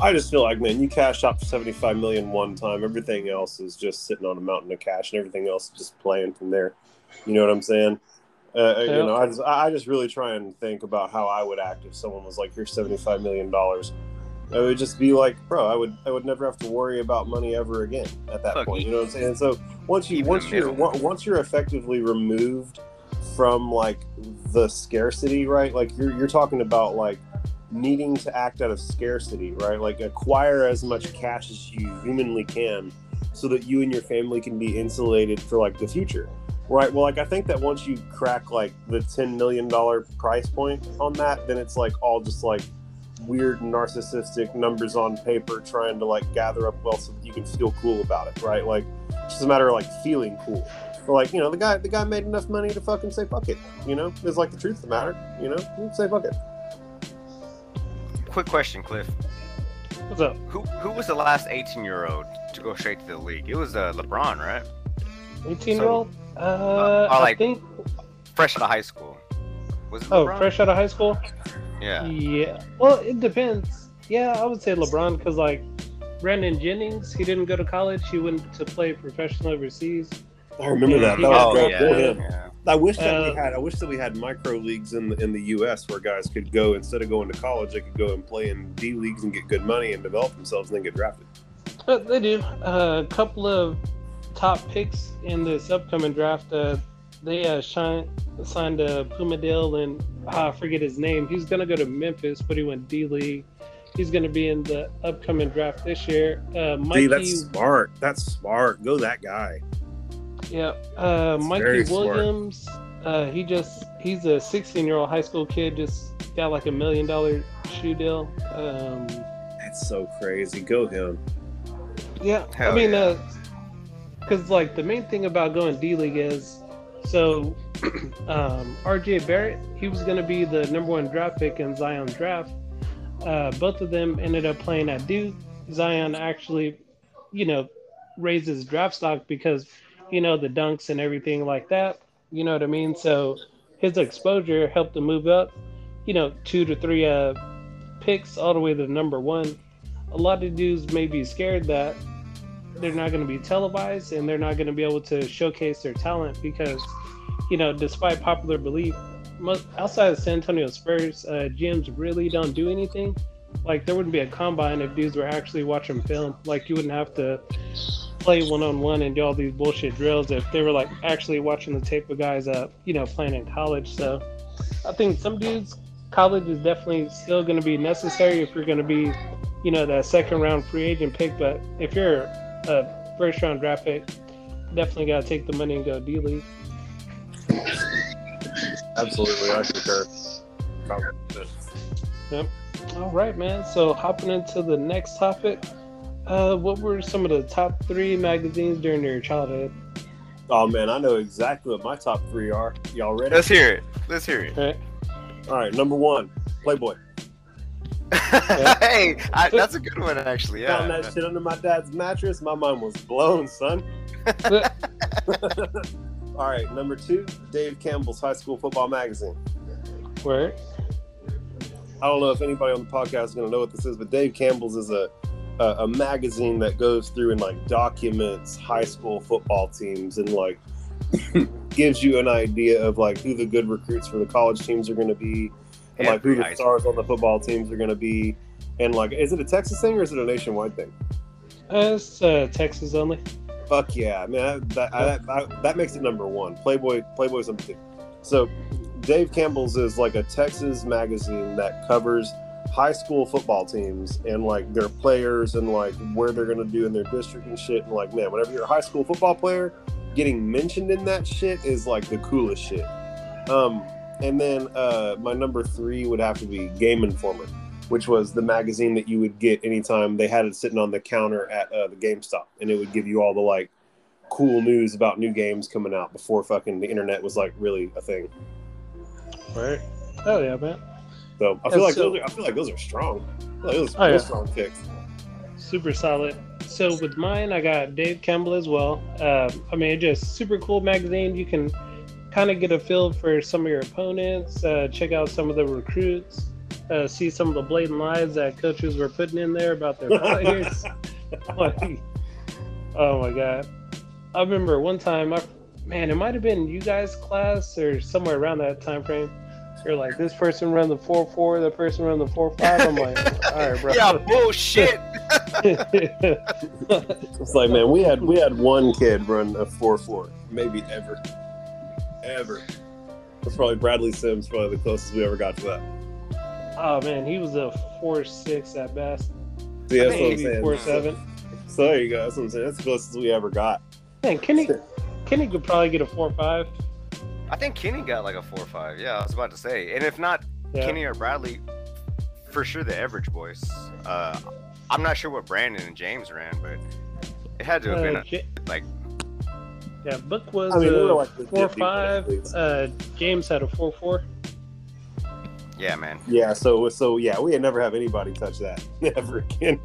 I just feel like, man, you cash out for 75 million one time. Everything else is just sitting on a mountain of cash, and everything else is just playing from there. You know what I'm saying? Uh, Yeah. You know, I just, I just really try and think about how I would act if someone was like, "Here's 75 million dollars." I would just be like, "Bro, I would, I would never have to worry about money ever again." At that Fuck, point, you know what I'm saying? So once you Even once you're once you're effectively removed from like the scarcity, right? Like you're, you're talking about like needing to act out of scarcity, right? Like acquire as much cash as you humanly can so that you and your family can be insulated for like the future. Right. Well, like I think that once you crack like the ten million dollar price point on that, then it's like all just like weird narcissistic numbers on paper trying to like gather up wealth so that you can feel cool about it, right? Like it's just a matter of like feeling cool. Or like, you know, the guy the guy made enough money to fucking say fuck it. You know? It's like the truth of the matter, you know? Say fuck it. Quick question, Cliff. what's up Who who was the last 18 year old to go straight to the league? It was uh, LeBron, right? 18 year old uh, I i like- think Fresh out of high school. Was it oh LeBron? fresh out of high school Yeah. yeah well it depends yeah i would say lebron because like brandon jennings he didn't go to college he went to play professional overseas I remember that. That Oh, was Oh great. yeah. Yeah. I wish that we Uh, had. I wish that we had micro leagues in the in the U.S. where guys could go instead of going to college, they could go and play in D leagues and get good money and develop themselves and then get drafted. They do. Uh, a couple of top picks in this upcoming draft. Uh, they uh, shine, signed a uh, Puma deal, and ah, I forget his name. He's gonna go to Memphis, but he went D League. He's gonna be in the upcoming draft this year. Uh, Mikey, See, that's smart. That's smart. Go that guy. Yeah, uh, Mikey Williams. Uh, he just he's a 16 year old high school kid. Just got like a million dollar shoe deal. Um, that's so crazy. Go him. Yeah, Hell I mean, yeah. uh, because like the main thing about going D League is so [clears throat] um, RJ Barrett, he was going to be the number one draft pick in Zion's draft. Uh, both of them ended up playing at Duke. Zion actually, you know, raises draft stock because, you know, the dunks and everything like that. You know what I mean? So his exposure helped him move up, you know, two to three uh, picks all the way to number one. A lot of dudes may be scared that they're not going to be televised and they're not going to be able to showcase their talent because, you know, despite popular belief, most, outside of San Antonio Spurs, uh, GMs really don't do anything. Like there wouldn't be a combine if dudes were actually watching film. Like you wouldn't have to play one on one and do all these bullshit drills if they were like actually watching the tape of guys, uh, you know, playing in college. So I think some dudes, college is definitely still going to be necessary if you're going to be, you know, that second round free agent pick. But if you're a first round draft pick, definitely got to take the money and go D League. Absolutely, I concur. Yep. All right, man. So hopping into the next topic, uh, what were some of the top three magazines during your childhood? Oh man, I know exactly what my top three are. Y'all ready? Let's hear it. Let's hear it. All right. All right. Number one, Playboy. [laughs] hey, I, that's a good one actually. Yeah. Found that shit under my dad's mattress. My mind was blown, son. [laughs] All right, number two, Dave Campbell's High School Football Magazine. Where? I don't know if anybody on the podcast is going to know what this is, but Dave Campbell's is a, a, a magazine that goes through and like documents high school football teams and like [laughs] gives you an idea of like who the good recruits for the college teams are going to be and like who the stars on the football teams are going to be. And like, is it a Texas thing or is it a nationwide thing? Uh, it's uh, Texas only. Fuck yeah, man! That that, that, that makes it number one. Playboy, Playboy's number two. So, Dave Campbell's is like a Texas magazine that covers high school football teams and like their players and like where they're gonna do in their district and shit. And like, man, whenever you're a high school football player, getting mentioned in that shit is like the coolest shit. Um, and then uh, my number three would have to be Game Informer, which was the magazine that you would get anytime they had it sitting on the counter at uh, the GameStop, and it would give you all the like cool news about new games coming out before fucking the internet was like really a thing. Right. Oh yeah, man. So I feel like so, those are, I feel like those are strong. Like those are oh, yeah. strong picks. Super solid. So with mine, I got Dave Campbell as well. Uh, I mean, just super cool magazine. You can kind of get a feel for some of your opponents, uh, check out some of the recruits, uh, see some of the blatant lies that coaches were putting in there about their players. [laughs] like, oh my god! I remember one time, I, man, it might have been you guys' class or somewhere around that time frame. You're like, this person run the four four, the person run the four five. I'm like, [laughs] all right, bro. Yeah, bullshit. [laughs] it's like, man, we had we had one kid run a four four, maybe ever ever. That's probably Bradley Sims, probably the closest we ever got to that. Oh man, he was a four six at best. Yeah, that's what I'm saying. Four seven. So there you go. That's what I'm saying. That's the closest we ever got. Man, Kenny, Kenny could probably get a four five. I think Kenny got like a four five. Yeah, I was about to say, and if not yeah. Kenny or Bradley, for sure the average boys. Uh, I'm not sure what Brandon and James ran, but it had to have uh, been a, J- like yeah, Book was I mean, uh, like four five. Uh, James had a four four. Yeah, man. Yeah, so so yeah, we had never have anybody touch that [laughs] ever again.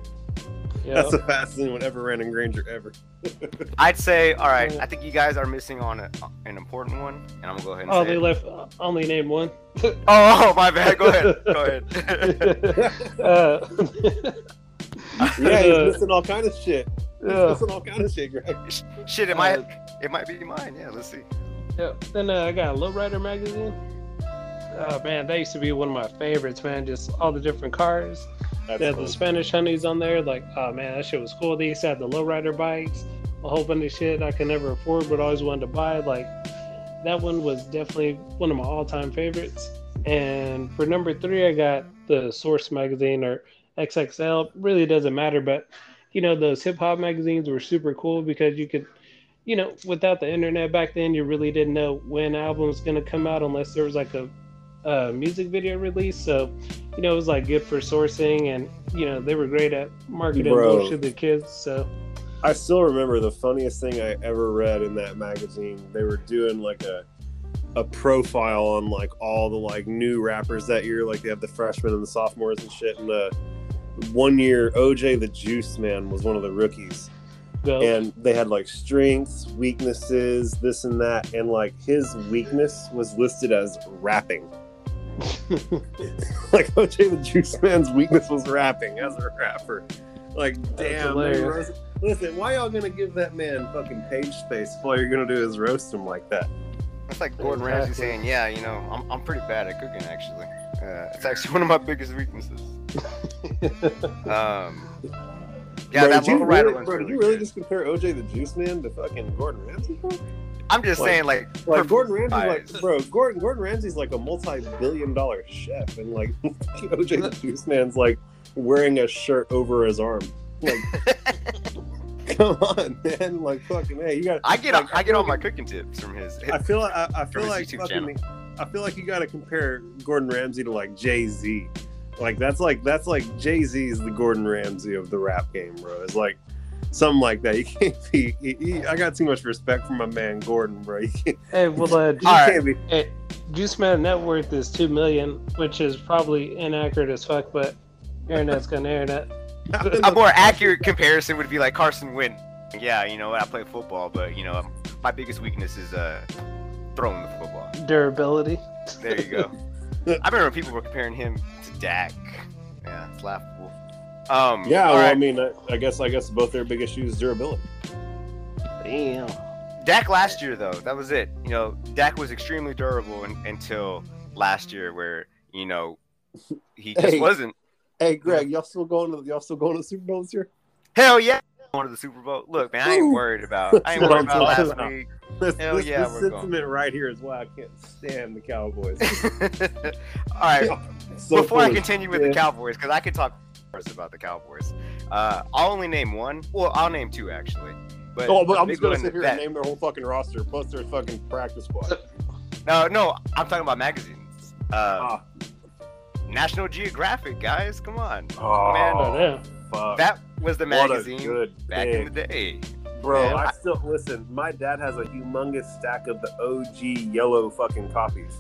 Yep. That's the fastest anyone ever ran in Granger ever. [laughs] I'd say, all right. I think you guys are missing on a, an important one, and I'm gonna go ahead. and Oh, they it. left uh, only name one. [laughs] oh, my bad. Go ahead. Go ahead. uh, yeah, he's missing all kind of shit. He's yeah. all kind of shit, Greg. Shit, it might it might be mine. Yeah, let's see. Yeah. Then uh, I got a Lowrider magazine. Oh man, that used to be one of my favorites, man. Just all the different cars. That's they had cool. the Spanish honeys on there. Like, oh man, that shit was cool. They used to have the lowrider bikes, a whole bunch of shit I could never afford, but always wanted to buy. Like, that one was definitely one of my all-time favorites. And for number three, I got the Source magazine or XXL. Really doesn't matter, but you know those hip hop magazines were super cool because you could, you know, without the internet back then, you really didn't know when album was gonna come out unless there was like a, a music video release. So, you know, it was like good for sourcing, and you know they were great at marketing Bro. to kids. So. I still remember the funniest thing I ever read in that magazine. They were doing like a a profile on like all the like new rappers that year. Like they have the freshmen and the sophomores and shit. And uh, one year, OJ the Juice Man was one of the rookies, Go. and they had like strengths, weaknesses, this and that. And like his weakness was listed as rapping. [laughs] like OJ the Juice Man's weakness was rapping as a rapper. Like, damn, hilarious. roast- listen, why y'all gonna give that man fucking page space if all you're gonna do is roast him like that? It's like Gordon Ramsay saying, "Yeah, you know, I'm, I'm pretty bad at cooking. Actually, uh, it's actually [laughs] one of my biggest weaknesses." Um, yeah, bro, that did you low rider really, bro, did you really good. just compare OJ the Juice Man to fucking Gordon Ramsay, bro? I'm just like- saying, like, Like Gordon Ramsay's like, bro, Gordon Gordon Ramsay's like a multi-billion dollar chef, and like [laughs] OJ the [laughs] Juice Man's like wearing a shirt over his arm. Like, [laughs] come on, man! Like, fucking, hey, you got. I get like, I get all my cooking tips from his. I feel like I, I feel like fucking, I feel like you got to compare Gordon Ramsay to like Jay Z. Like that's like that's like Jay Z is the Gordon Ramsay of the rap game, bro. It's like something like that. You can't be. he- he- I got too much respect for my man Gordon, bro. [laughs] You hey, well, uh, you All right. can't be. Hey, Juice Man net worth is two million, which is probably inaccurate as fuck, but internet's gonna [laughs] internet. a more [laughs] accurate comparison would be like Carson Wentz. Yeah, you know what? I play football, but you know, my biggest weakness is uh throwing the football. Durability. There you go. I remember people were comparing him to Dak. Yeah, it's laughable. Um, Yeah, all well, I mean, I, I guess I guess both their big issues is durability. Damn. Dak last year though, that was it. You know, Dak was extremely durable un- until last year, where you know he just Hey. wasn't. Hey, Greg, y'all still going to y'all still going to the Super Bowl this year? Hell yeah, going to the Super Bowl. Look, man, I ain't worried about. [laughs] I ain't worried about talking last about. week. This, Hell this, yeah, this we're going. sentiment right here is why I can't stand the Cowboys. [laughs] All right, [laughs] So before I foolish. continue with Yeah. the Cowboys, because I could talk hours about the Cowboys. Uh, I'll only name one. Well, I'll name two actually. But Oh, but the I'm just gonna sit here that- and name their whole fucking roster plus their fucking practice squad. No, no, I'm talking about magazines. Uh, Ah. National Geographic, guys, come on. Oh, Man, damn. Fuck. That was the magazine good back pick. in the day. Bro, Man, I I- still listen. My dad has a humongous stack of the OG yellow fucking copies.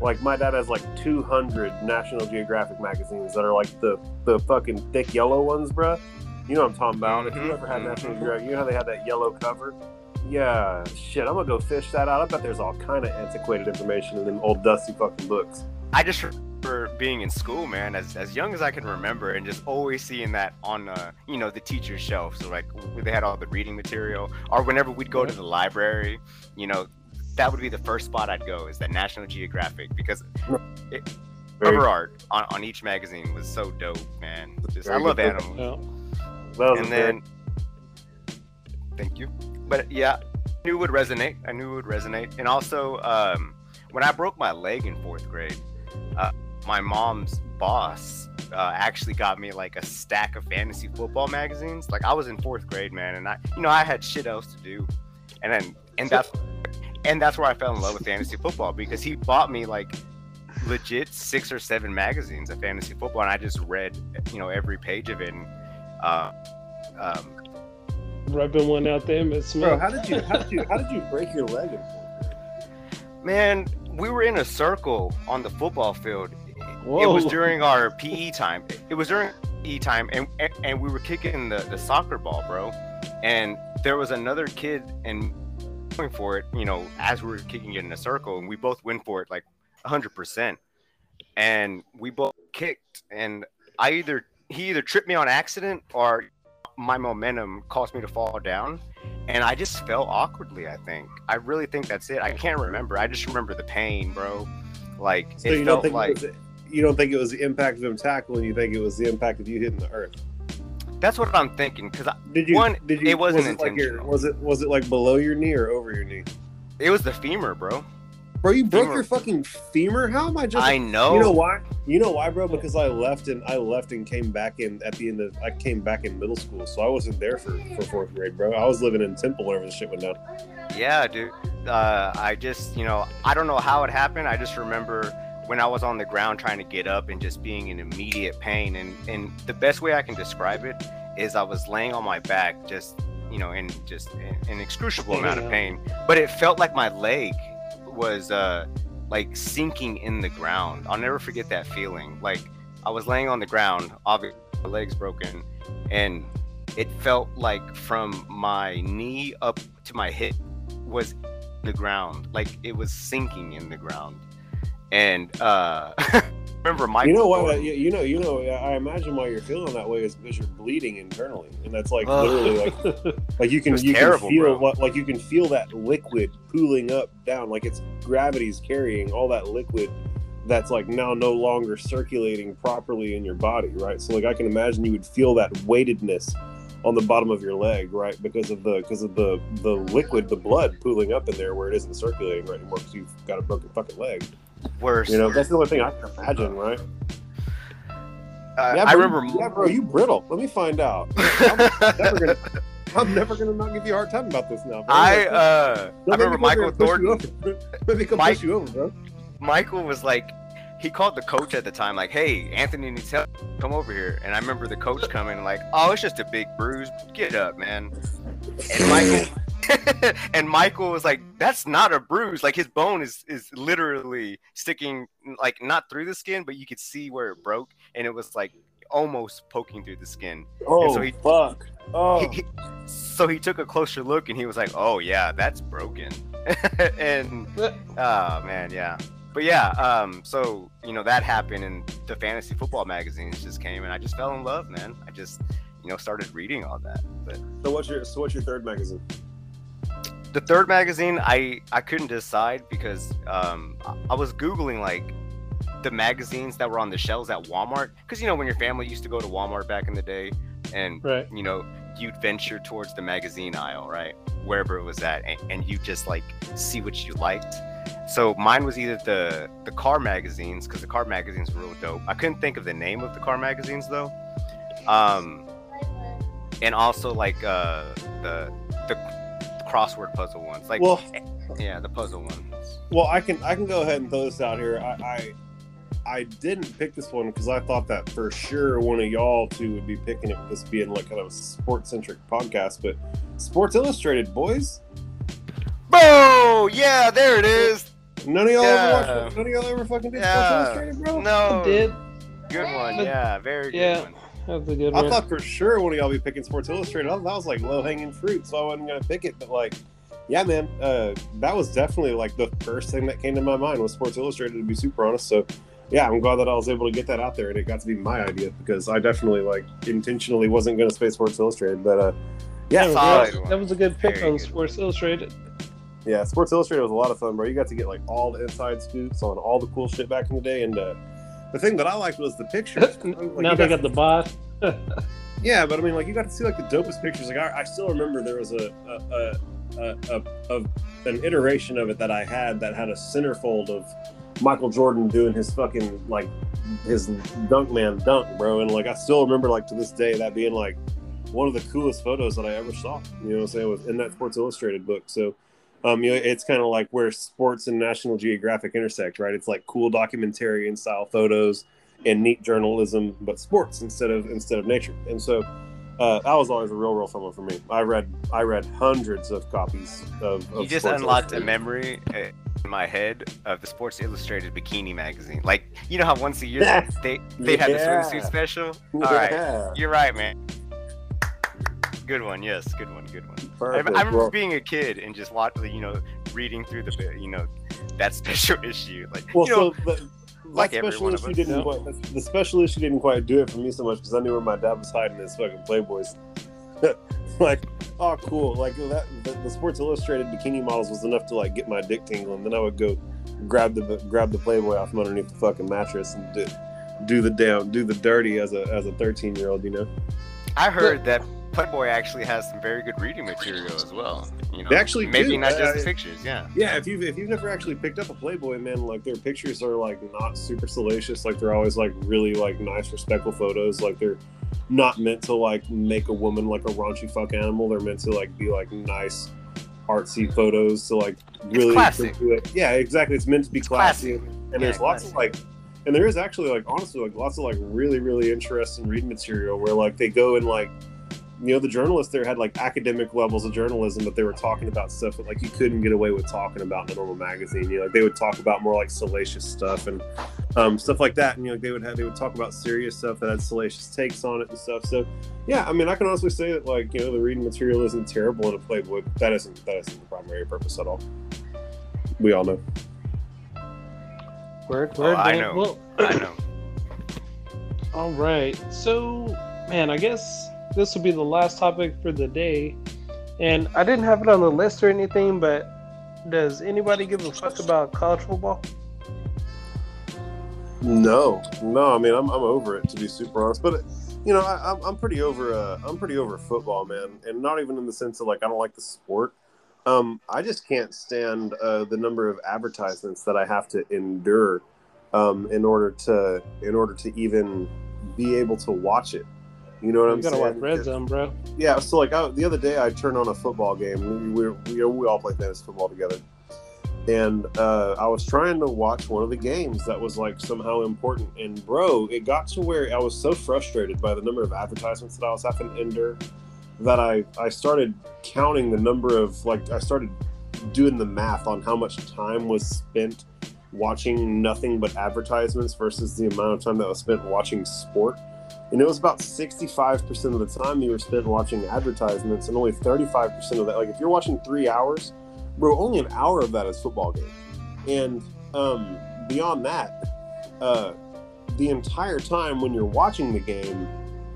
Like my dad has like 200 National Geographic magazines that are like the the fucking thick yellow ones, bruh. You know what I'm talking about. If you Mhm, ever had National mhm. Geographic, you know how they had that yellow cover. Yeah, shit. I'm gonna go fish that out. I bet there's all kind of antiquated information in them old dusty fucking books. I just remember being in school, man, as, as young as I can remember, and just always seeing that on, uh, you know, the teacher's shelf. So like they had all the reading material, or whenever we'd go to the library, you know, that would be the first spot I'd go is that National Geographic because it, cover art on, on each magazine was so dope, man. Just, I love animals. Yeah. and then thank you but yeah I knew it would resonate i knew it would resonate and also um, when i broke my leg in fourth grade uh, my mom's boss uh, actually got me like a stack of fantasy football magazines like i was in fourth grade man and i you know i had shit else to do and then and that's and that's where i fell in love with fantasy football because he bought me like legit six or seven magazines of fantasy football and i just read you know every page of it and uh, um, Rubbing one out there, Miss Smith. bro, how did you how did you how did you break your leg in fourth grade? Man, we were in a circle on the football field. Whoa. It was during our [laughs] PE time. It was during PE time, and and we were kicking the, the soccer ball, bro. And there was another kid and going for it, you know, as we were kicking it in a circle, and we both went for it like 100%. And we both kicked, and I either he either tripped me on accident or my momentum caused me to fall down and I just fell awkwardly. I think I really think that's it. I can't remember. I just remember the pain, bro. Like So it felt like it you don't think it was the impact of him tackling? You think it was the impact of you hitting the earth? that's what I'm thinking. Because Did you? One, did you? it wasn't was it like your, intentional. was it was it like below your knee or over your knee? It was the femur, bro. Bro, you broke Femur. your fucking femur. How am I just? I know. You know why? You know why, bro? Because I left and I left and came back in at the end of I came back in middle school, so I wasn't there for for fourth grade, bro. I was living in Temple whenever the shit went down. Yeah, dude. Uh, I just, you know, I don't know how it happened. I just remember when I was on the ground trying to get up and just being in immediate pain. And and the best way I can describe it is I was laying on my back, just you know, in just an excruciable amount of pain. But it felt like my leg was uh like sinking in the ground. I'll never forget that feeling. Like I was laying on the ground, obviously my legs broken, and it felt like from my knee up to my hip was the ground like it was sinking in the ground and uh [laughs] remember Michael you know That, you know, you know. I imagine why you're feeling that way is because you're bleeding internally, and that's like Ugh. literally like [laughs] like you can you terrible, can feel what like you can feel that liquid pooling up down like it's gravity's carrying all that liquid that's like now no longer circulating properly in your body right so like i can imagine you would feel that weightedness on the bottom of your leg right because of the because of the the liquid the blood pooling up in there where it isn't circulating right anymore because you've got a broken fucking leg worse you know that's the only thing i can imagine right uh, yeah, i remember you- yeah bro you brittle let me find out [laughs] I'm never gonna I'm never gonna not give you a hard time about this now. bro. i uh i remember me come here michael thornton. Let [laughs] me come Mike- push you over, bro. michael was like he called the coach at the time like hey anthony needs help come over here and i remember the coach coming like oh it's just a big bruise get up man and michael [laughs] and Michael was like, "That's not a bruise. Like his bone is is literally sticking, like not through the skin, but you could see where it broke, and it was like almost poking through the skin. Oh so he- fuck! Oh, He- he- so he took a closer look, and he was like, "Oh yeah, that's broken." [laughs] and oh man, yeah. But yeah, um, so you know that happened, and the fantasy football magazines just came, and I just fell in love, man. I just you know started reading all that, but. so what's your so what's your third magazine? The third magazine i i couldn't decide because um I- was googling like the magazines that were on the shelves at walmart. Because you know when your family used to go to walmart back in the day and Right. you know you'd venture towards the magazine aisle right wherever it was at and, and you just like see what you liked. So mine was either the the car magazines because the car magazines were real dope. I couldn't think of the name of the car magazines though. Um and also like uh the the crossword puzzle ones like Well, yeah the puzzle ones well, I can I can go ahead and throw this out here. I I, I didn't pick this one because I thought that for sure one of y'all two would be picking it. with This being like kind of a sports centric podcast, but Sports Illustrated, boys. bro yeah there it is None of y'all Yeah. ever watched. None of y'all ever fucking did Yeah. Sports Illustrated, bro. no did. good one yeah very good Yeah. one That's a good I one. thought for sure one of y'all be picking Sports Illustrated. I that was like low hanging fruit, so I wasn't gonna pick it. But like, yeah, man, uh, that was definitely like the first thing that came to my mind was Sports Illustrated. To be super honest, so yeah, I'm glad that I was able to get that out there, and it got to be my idea because I definitely like intentionally wasn't gonna space Sports Illustrated, but uh, yeah, Yeah, that, one. that was a good pick Very on good. Sports Illustrated. yeah, Sports Illustrated was a lot of fun, bro. You got to get like all the inside scoops on all the cool shit back in the day, and uh, the thing that I liked was the pictures. [laughs] Like, now they got- got the bot. [laughs] Yeah, but I mean, like you got to see like the dopest pictures. Like I, I still remember there was a a, a, a, a an iteration of it that I had that had a centerfold of Michael Jordan doing his fucking like his dunk man dunk, bro. And like I still remember like to this day that being like one of the coolest photos that I ever saw. You know what I'm saying? Was in that Sports Illustrated book. So. Um, you know, it's kind of like where sports and National Geographic intersect, right? It's like cool documentarian style photos, and neat journalism, but sports instead of instead of nature. And so uh, that was always a real, real fun one for me. I read I read hundreds of copies of. of you just Sports unlocked a memory uh, in my head of the Sports Illustrated bikini magazine. Like you know how once a year Yeah. [laughs] they they have the swimsuit special. All right, Yeah. you're right, man. Good one, yes, good one, good one. I, Perfect. I remember Well- being a kid and just watching, you know, reading through the, you know, that [laughs] special issue. Like, Well, you know, so the, like special one of issue us. didn't quite, the special issue didn't quite do it for me so much because I knew where my dad was hiding his fucking Playboys. [laughs] like, oh, cool. Like that, the, the Sports Illustrated bikini models was enough to like get my dick tingling. Then I would go grab the grab the Playboy off from underneath the fucking mattress and do, do the down, do the dirty as a as a thirteen year old. You know. I heard that Playboy actually has some very good reading material as well. You know, They actually maybe do. not Uh, just I- the pictures. Yeah. Yeah, if you've if you've never actually picked up a Playboy, man, like their pictures are like not super salacious. Like they're always like really like nice, respectful photos. Like they're not meant to like make a woman like a raunchy fuck animal. They're meant to like be like nice, artsy photos to like really classy. accentuate- Yeah, exactly. It's meant to be classy. classy. And Yeah, there's lots of like, and there is actually like honestly like lots of like really really interesting reading material where like they go and like you know the journalists there had like academic levels of journalism but they were talking about stuff that like you couldn't get away with talking about in a normal magazine you know like they would talk about more like salacious stuff and um, stuff like that and you know they would have they would talk about serious stuff that had salacious takes on it and stuff so yeah i mean i can honestly say that like you know the reading material isn't terrible in a playboy that isn't that isn't the primary purpose at all we all know Word, Oh, word, I man. know. Well, I know. [coughs] all right. So, man, I guess this will be the last topic for the day. And I didn't have it on the list or anything, but does anybody give a fuck about college football? No, no. I mean, I'm, I'm over it to be super honest. But you know, I, I'm, pretty over. Uh, I'm pretty over football, man. And not even in the sense of like I don't like the sport. Um, I just can't stand uh, the number of advertisements that I have to endure um, in order to in order to even be able to watch it. You know what You I'm gotta saying? watch Red Zone, bro. Yeah, so like I, the other day, I turned on a football game. We we, we, we all play fantasy football together, and uh, I was trying to watch one of the games that was like somehow important. And bro, it got to where I was so frustrated by the number of advertisements that I was having to endure that I I started counting the number of like I started doing the math on how much time was spent watching nothing but advertisements versus the amount of time that was spent watching sport and it was about 65% of the time you were spent watching advertisements and only 35% of that like if you're watching three hours bro only an hour of that is football game. And um, beyond that uh, the entire time when you're watching the game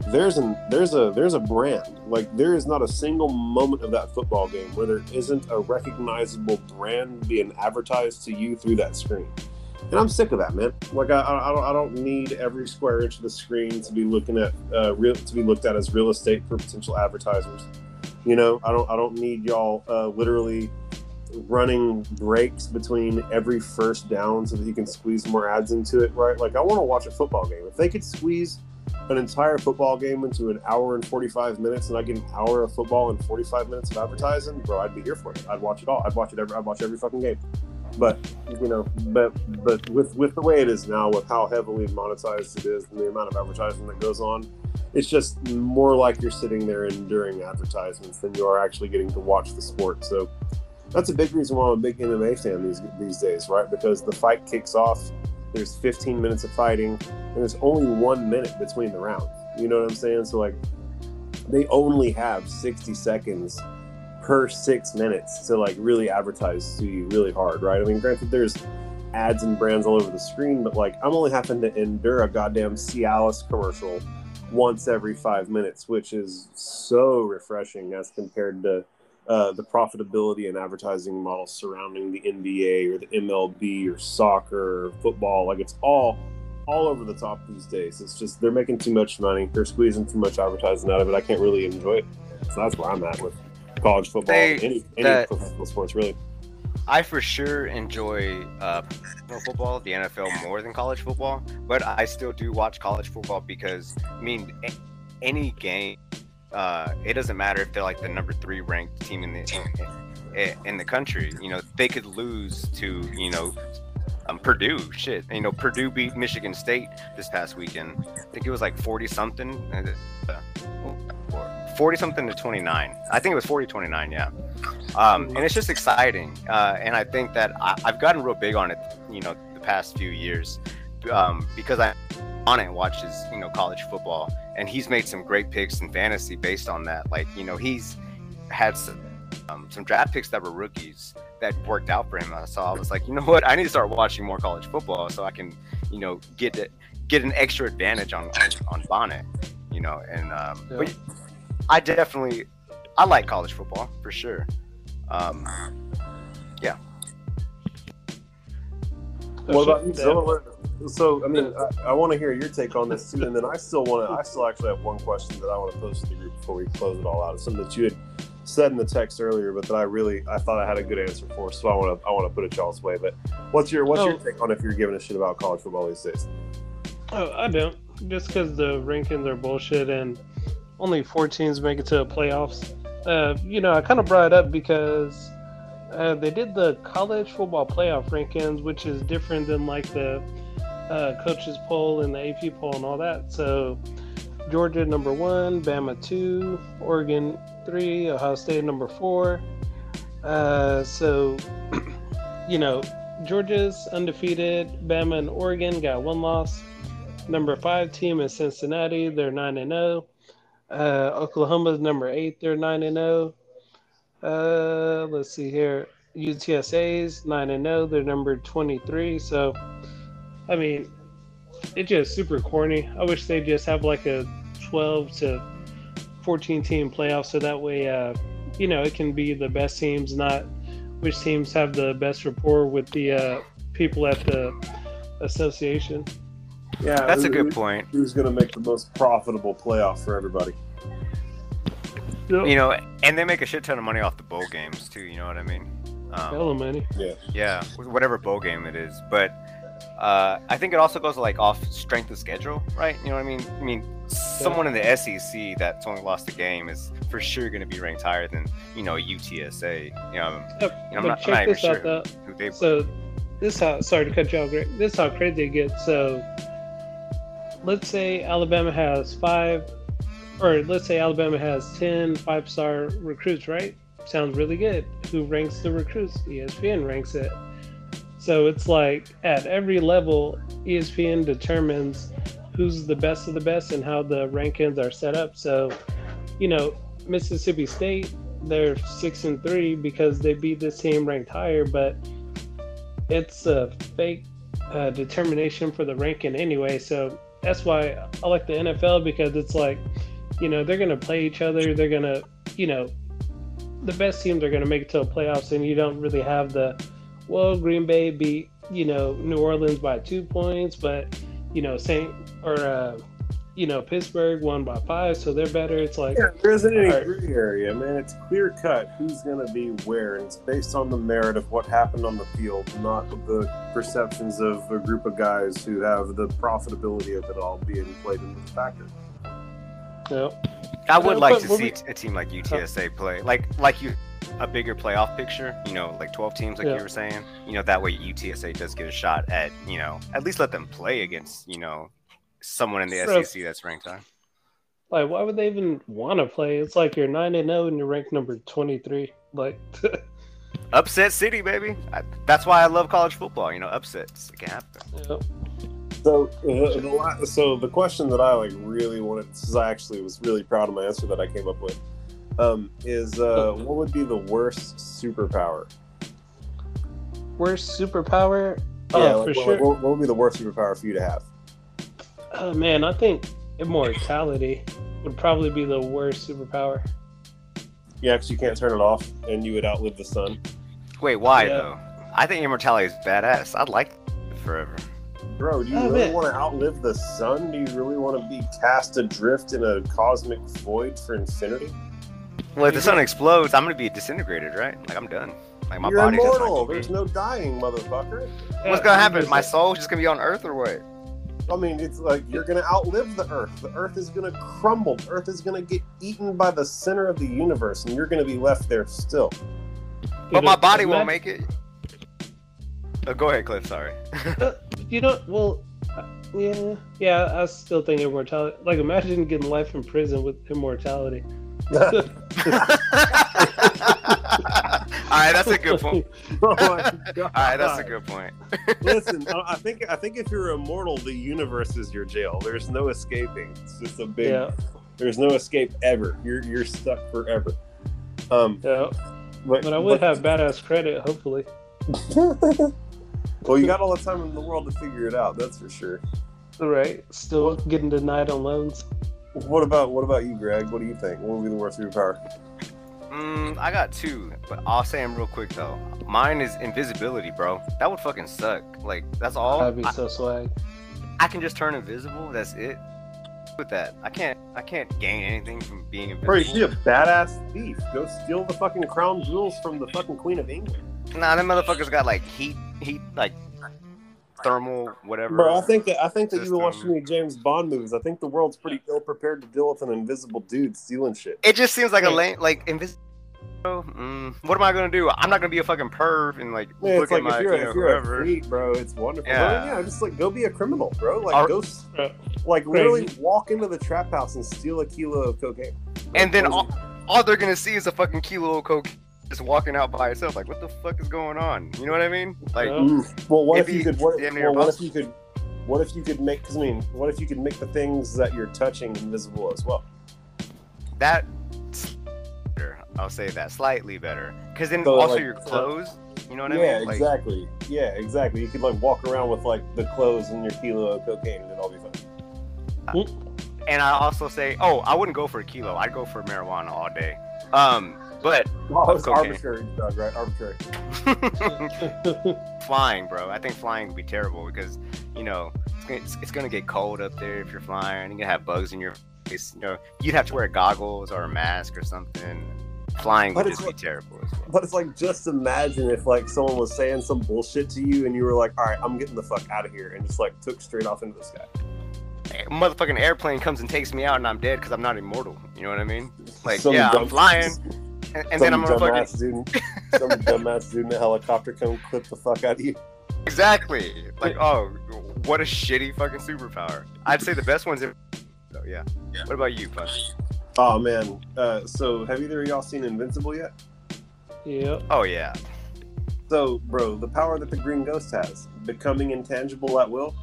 there's an there's a there's a brand. Like there is not a single moment of that football game where there isn't a recognizable brand being advertised to you through that screen and I'm sick of that, man. Like I, I, don't, I don't need every square inch of the screen to be looking at, uh, real, to be looked at as real estate for potential advertisers. You know, I don't, I don't need y'all uh, literally running breaks between every first down so that you can squeeze more ads into it, right? Like I want to watch a football game. If they could squeeze an entire football game into an hour and 45 minutes and I get an hour of football and 45 minutes of advertising, bro, I'd be here for it. I'd watch it all. I'd watch it every, I'd watch every fucking game but you know but but with with the way it is now with how heavily monetized it is and the amount of advertising that goes on it's just more like you're sitting there enduring advertisements than you are actually getting to watch the sport. So that's a big reason why I'm a big MMA fan these these days right? Because the fight kicks off there's 15 minutes of fighting and there's only one minute between the rounds. You know what I'm saying? So like they only have 60 seconds per six minutes to like really advertise to you really hard, right? I mean, granted, there's ads and brands all over the screen, but like I'm only having to endure a goddamn Cialis commercial once every five minutes, which is so refreshing as compared to uh, the profitability and advertising models surrounding the NBA or the MLB or soccer or football. Like it's all all over the top these days. It's just they're making too much money. They're squeezing too much advertising out of it. I can't really enjoy it. So that's where I'm at with college football, They- any, any that- professional sports, really. I for sure enjoy uh, professional football, the NFL, more than college football. But I still do watch college football because I mean, any game, uh, it doesn't matter if they're like the number three ranked team in the in, the country. You know, they could lose to you know um, Purdue. Shit, you know, Purdue beat Michigan State this past weekend. I think it was like forty something. Forty something to twenty nine. I think it was 40-29, Yeah um, and it's just exciting. Uh, and I think that I, I've gotten real big on it, you know, the past few years, um, because I on it watches, you know, college football, and he's made some great picks in fantasy based on that. Like, you know, he's had some um, some draft picks that were rookies that worked out for him. So I was like, you know what, I need to start watching more college football so I can, you know, get get an extra advantage on on, on Bonnet, you know. And um, Yeah. but I definitely I like college football for sure. Um, yeah. What about you, Zilla? So I mean, I, I want to hear your take on this too, and then I still want to. I still actually have one question that I want to pose to the group before we close it all out. It's something that you had said in the text earlier, but that I really I thought I had a good answer for. So I want to I want to put it y'all's way. But what's your what's your Oh. take on if you're giving a shit about college football these days? Oh, I don't. Just because the rankings are bullshit and only four teams make it to the playoffs. Uh, you know, I kind of brought it up because uh, they did the college football playoff rankings, which is different than like the uh, coaches poll and the AP poll and all that. So Georgia number one, Bama two, Oregon three, Ohio State number four. Uh, so, [clears throat] you know, Georgia's undefeated. Bama and Oregon got one loss. Number five team is Cincinnati. They're nine and zero. Uh, Oklahoma's number eight. They're nine and zero. Uh, let's see here. UTSA's nine and zero. They're number twenty three. So, I mean, it's just super corny. I wish they just have like a twelve to fourteen team playoff, so that way, uh, you know, it can be the best teams, not which teams have the best rapport with the uh, people at the association. Yeah, That's a good point. Who's going to make the most profitable playoff for everybody? You know, and they make a shit ton of money off the bowl games too. You know what I mean? Um, Hella money. Yeah, Yeah, whatever bowl game it is. But uh, I think it also goes like off strength of schedule, right? You know what I mean? I mean, someone in the SEC that's only lost a game is for sure going to be ranked higher than you know UTSA. You know, Yep, you know, I'm but not, I'm not even this out sure though. who they. So this how sorry to cut you off, Greg. This how crazy it gets. So let's say Alabama has five, or let's say Alabama has 10 five star recruits, right? Sounds really good. Who ranks the recruits? ESPN ranks it. So it's like at every level, ESPN determines who's the best of the best and how the rankings are set up. So, you know, Mississippi State, they're six and three because they beat this team ranked higher, but it's a fake uh, determination for the ranking anyway. So that's why I like the NFL because it's like, you know, they're gonna play each other. They're gonna, you know, the best teams are gonna make it to the playoffs, and you don't really have the, well, Green Bay beat, you know, New Orleans by two points, but you know, Saint or uh, you know, Pittsburgh won by five, so they're better. It's like, Yeah, there isn't any Alright. gray area, man. It's clear cut who's going to be where, and it's based on the merit of what happened on the field, not the perceptions of a group of guys who have the profitability of it all being played into the factor. you know, I would No, like but to when see we- t- a team like UTSA play, like like you, a bigger playoff picture. You know, like 12 teams, like Yeah. you were saying. You know, that way UTSA does get a shot at, you know, at least let them play against, you know, someone in the So- SEC that's ranked high. like why would they even want to play? It's like you're nine and zero and you're ranked number twenty three. Like, [laughs] Upset city, baby. I, that's why I love college football. You know, upsets it can happen. you know, So, uh, the la- so the question that I like really wanted, since I actually was really proud of my answer that I came up with, um, is uh, what would be the worst superpower? worst superpower. Oh, yeah, for what, sure. what, what would be the worst superpower for you to have? Oh man, I think immortality would probably be the worst superpower. Yeah, because you can't turn it off, and you would outlive the sun. Wait, why Yeah. though? I think immortality is badass. I'd like it forever. Bro, do you Oh, really want to outlive the sun? Do you really want to be cast adrift in a cosmic void for infinity? Well, if the sun explodes, I'm gonna be disintegrated, right? Like I'm done. Like my You're body's just immortal. not There's no dying, motherfucker. What's gonna happen? My soul's just gonna be on Earth or what? I mean, it's like you're gonna outlive the Earth. The Earth is gonna crumble. The Earth is gonna get eaten by the center of the universe, and you're gonna be left there still. But my body won't make it. Oh, go ahead, Cliff. Sorry. Uh, you know, well, yeah, yeah. I still think immortality. Like, imagine getting life in prison with immortality. [laughs] [laughs] [laughs] All right, that's a good point. [laughs] oh! All right, that's a good point. [laughs] Listen, I I think I think if you're immortal, the universe is your jail. There's no escaping. It's just a big. Yeah, There's no escape ever. You're you're stuck forever. Um, yeah. but, But I would have badass credit, hopefully. well, you got all the time in the world to figure it out. That's for sure. All right. Still getting denied on loans. What about what about you, Greg? What do you think? What would be the worst superpower? Mm, I got two, but I'll say them real quick though. Mine is invisibility, bro. That would fucking suck. Like that's all. That'd be I- so swag. I can just turn invisible. That's it. With that, I can't. I can't gain anything from being invisible. Bro, you should be a badass thief. Go steal the fucking crown jewels from the fucking Queen of England. Nah, them motherfuckers got like heat, heat, like thermal, whatever. Bro, I think that I think that you've been watching System. too many James Bond movies. I think the world's pretty ill prepared to deal with an invisible dude stealing shit. It just seems like a Right. lame, like invisible. Mm, what am I gonna do? I'm not gonna be a fucking perv and like Yeah, look it's like at my, if you're, you know, if you're a whoever. freak, bro, it's wonderful. Yeah. Yeah. yeah, just like go be a criminal, bro. Like Are- go, Uh, like literally walk into the trap house and steal a kilo of cocaine. And then all, all they're gonna see is a fucking kilo of coke just walking out by itself. Like, what the fuck is going on? You know what I mean? Like, Yeah. Mm. Well, what if If you you could? What, damn well, what if you could? What if you could make? Because I mean, what if you could make the things that you're touching invisible as well? that. better. I'll say that slightly better. Because then So, also like, your so- clothes. You know what yeah, I mean? Like, exactly. Yeah, exactly. You could like walk around with like the clothes and your kilo of cocaine, and it'd all be fine. and I also say, oh, I wouldn't go for a kilo. I'd go for marijuana all day. Um, but Oh, it's arbitrary right? Arbitrary. [laughs] flying, bro. I think flying would be terrible because you know it's gonna, it's, it's gonna get cold up there if you're flying. You're gonna have bugs in your face. You know, you'd have to wear goggles or a mask or something. Flying would But it's just be terrible as well. But it's like just imagine if like someone was saying some bullshit to you, and you were like, "All right, I'm getting the fuck out of here," and just like took straight off into the sky. A motherfucking airplane comes and takes me out, and I'm dead because I'm not immortal. You know what I mean? Like, Some yeah, I'm flying, [laughs] and, and then some I'm gonna fucking dumbass dude, [laughs] some dumbass dude in a helicopter come clip the fuck out of you. exactly like, oh, what a shitty fucking superpower. I'd say the best ones. In- so yeah. What about you, Punch? Oh man. Uh, so have either of y'all seen Invincible yet? Yep. Oh yeah. So, bro, the power that the Green Ghost has, becoming intangible at will.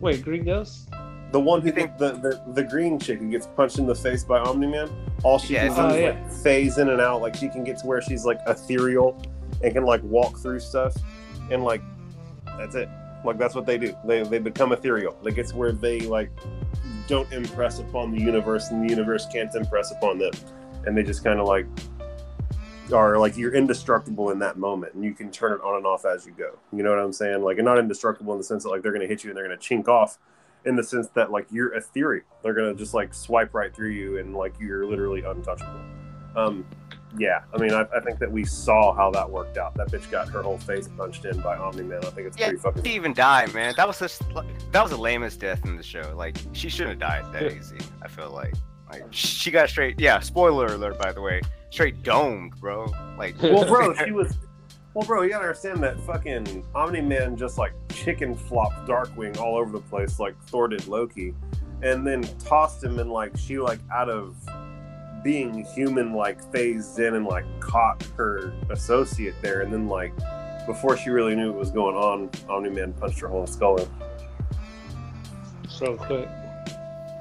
Wait, Green Ghost? The one who think- the, the the green chick who gets punched in the face by Omni Man. All she Yeah, can do oh, is yeah. like phase in and out. Like she can get to where she's like ethereal and can like walk through stuff, and like that's it. Like that's what they do. They they become ethereal. Like it's where they like don't impress upon the universe, and the universe can't impress upon them, and they just kind of like are like you're indestructible in that moment, and you can turn it on and off as you go. You know what I'm saying? Like, and not indestructible in the sense that like they're gonna hit you and they're gonna chink off, in the sense that like you're ethereal. They're gonna just like swipe right through you, and like you're literally untouchable. Um, yeah, I mean, I, I think that we saw how that worked out. That bitch got her whole face punched in by Omni Man. I think it's Yeah, pretty fucking. She even died, man. That was such. That was the lamest death in the show. Like she shouldn't have died that easy. I feel like. Like she got straight. Yeah. Spoiler alert, by the way. Straight domed, bro. Like. [laughs] well, bro, she was. Well, bro, you gotta understand that fucking Omni Man just like chicken flopped Darkwing all over the place, like Thor did Loki, and then tossed him and like she like out of being human, like phased in and like caught her associate there, and then like before she really knew what was going on, Omni Man punched her whole skull in. So quick.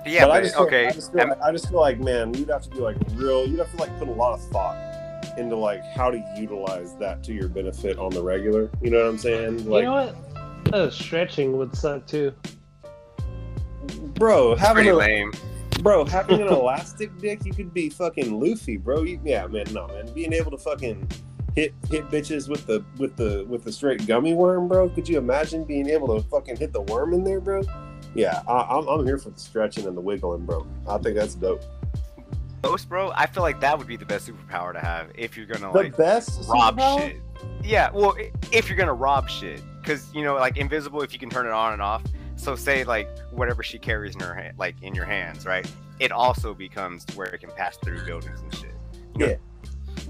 Yeah, but I just feel, okay. I just, feel, um, I just feel like man, you'd have to be like real. You'd have to like put a lot of thought into like how to utilize that to your benefit on the regular. You know what I'm saying? Like, you know what? Uh, stretching would suck too. bro, having pretty a, lame. bro having an [laughs] elastic dick, you could be fucking Luffy, bro. You, yeah, man, no, man, being able to fucking hit hit bitches with the with the with the straight gummy worm, bro. Could you imagine being able to fucking hit the worm in there, bro? Yeah, I, I'm I'm here for the stretching and the wiggling, bro. I think that's dope. Ghost, bro. I feel like that would be the best superpower to have if you're gonna The like best rob superpower? shit. Yeah, well, if you're gonna rob shit, because you know, like invisible, if you can turn it on and off. So say like whatever she carries in her hand, like in your hands, right? It also becomes to where it can pass through buildings and shit. You know? Yeah.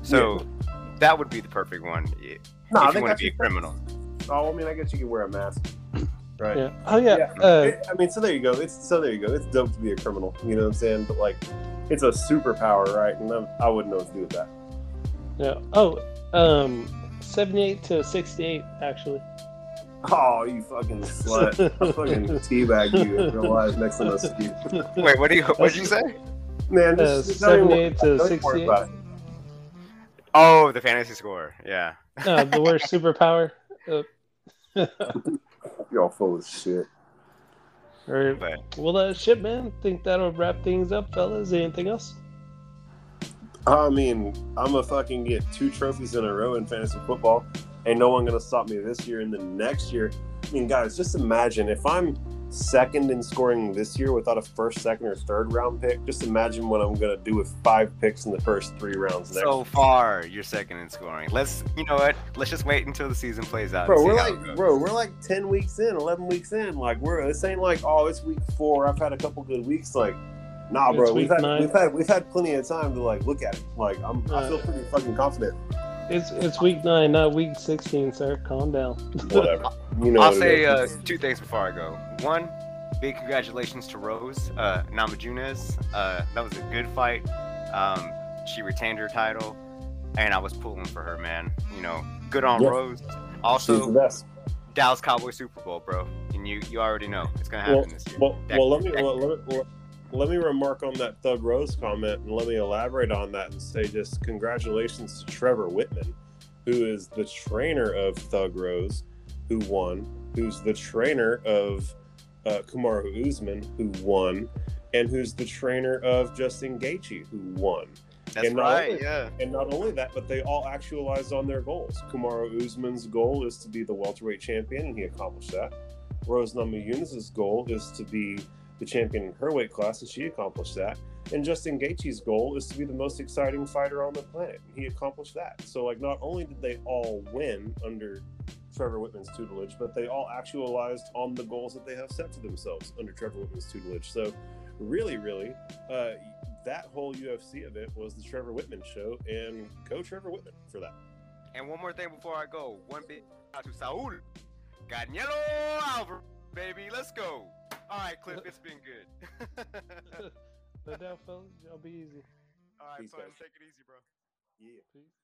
So that would be the perfect one i- No, I if you think want that's to be a criminal. Oh, I mean, I guess you can wear a mask, right? Yeah. Oh yeah. Yeah. Uh, It- I mean, so there you go. It's so there you go. It's dope to be a criminal. You know what I'm saying? But like, it's a superpower, right? And I'm, I wouldn't know what to do with that. yeah. Oh, um, seventy-eight to sixty-eight actually. Oh, you fucking slut! [laughs] I'll fucking teabag you in real life next time I see you. Wait, what do you? What did you [laughs] say? Man, Uh, just, don't even worry 78 to about it. Don't even worry 68. Oh, the fantasy score. Yeah. No, the worst [laughs] superpower. Uh, You're all full of shit. Or, But well, uh, shit, man. Think that'll wrap things up, fellas. Anything else? I mean, I'm gonna fucking get two trophies in a row in fantasy football. Ain't no one gonna stop me this year and then next year. I mean, guys, just imagine if I'm second in scoring this year without a first, second, or third round pick. Just imagine what I'm gonna do with five picks in the first three rounds next. So far, you're second in scoring. Let's, you know what? Let's just wait until the season plays out. Bro, we're like, bro, we're like ten weeks in, eleven weeks in. Like, we're this ain't like, oh, it's week four. I've had a couple good weeks. Like, nah, It's bro, we've had nine. we've had we've had plenty of time to like look at it. Like, I'm I feel Uh, pretty fucking confident. It's it's week nine, not week sixteen, sir. Calm down. [laughs] Whatever, you know. I'll what say uh, two things before I go. One, big congratulations to Rose uh, Namajunas. Uh, that was a good fight. Um, she retained her title, and I was pulling for her, man. You know, good on Yeah. Rose. Also. Dallas Cowboy Super Bowl, bro. And you you already know it's gonna happen this year. Well, That- well, let me that- well, let me let me remark on that Thug Rose comment, and let me elaborate on that and say just congratulations to Trevor Wittman, who is the trainer of Thug Rose, who won, who's the trainer of uh, Kamaru Usman, who won, and who's the trainer of Justin Gaethje, who won. That's and right. only- Yeah. And not only that, but they all actualized on their goals. Kamaru Usman's goal is to be the welterweight champion, and he accomplished that. Rose Namajunas' goal is to be the champion in her weight class, and she accomplished that. And Justin Gaethje's goal is to be the most exciting fighter on the planet. and He accomplished that. So, like, not only did they all win under Trevor Wittman's tutelage, but they all actualized on the goals that they have set for themselves under Trevor Wittman's tutelage. So, really, really, uh, that whole UFC event was the Trevor Wittman show, and go Trevor Wittman for that. And one more thing before I go. One shout out to Saul Canelo Alvarez, baby. Let's go. All right, Cliff. It's been good. no doubt, fellas. Y'all be easy. All right, Peace, fun. guys. Take it easy, bro. Yeah. Peace.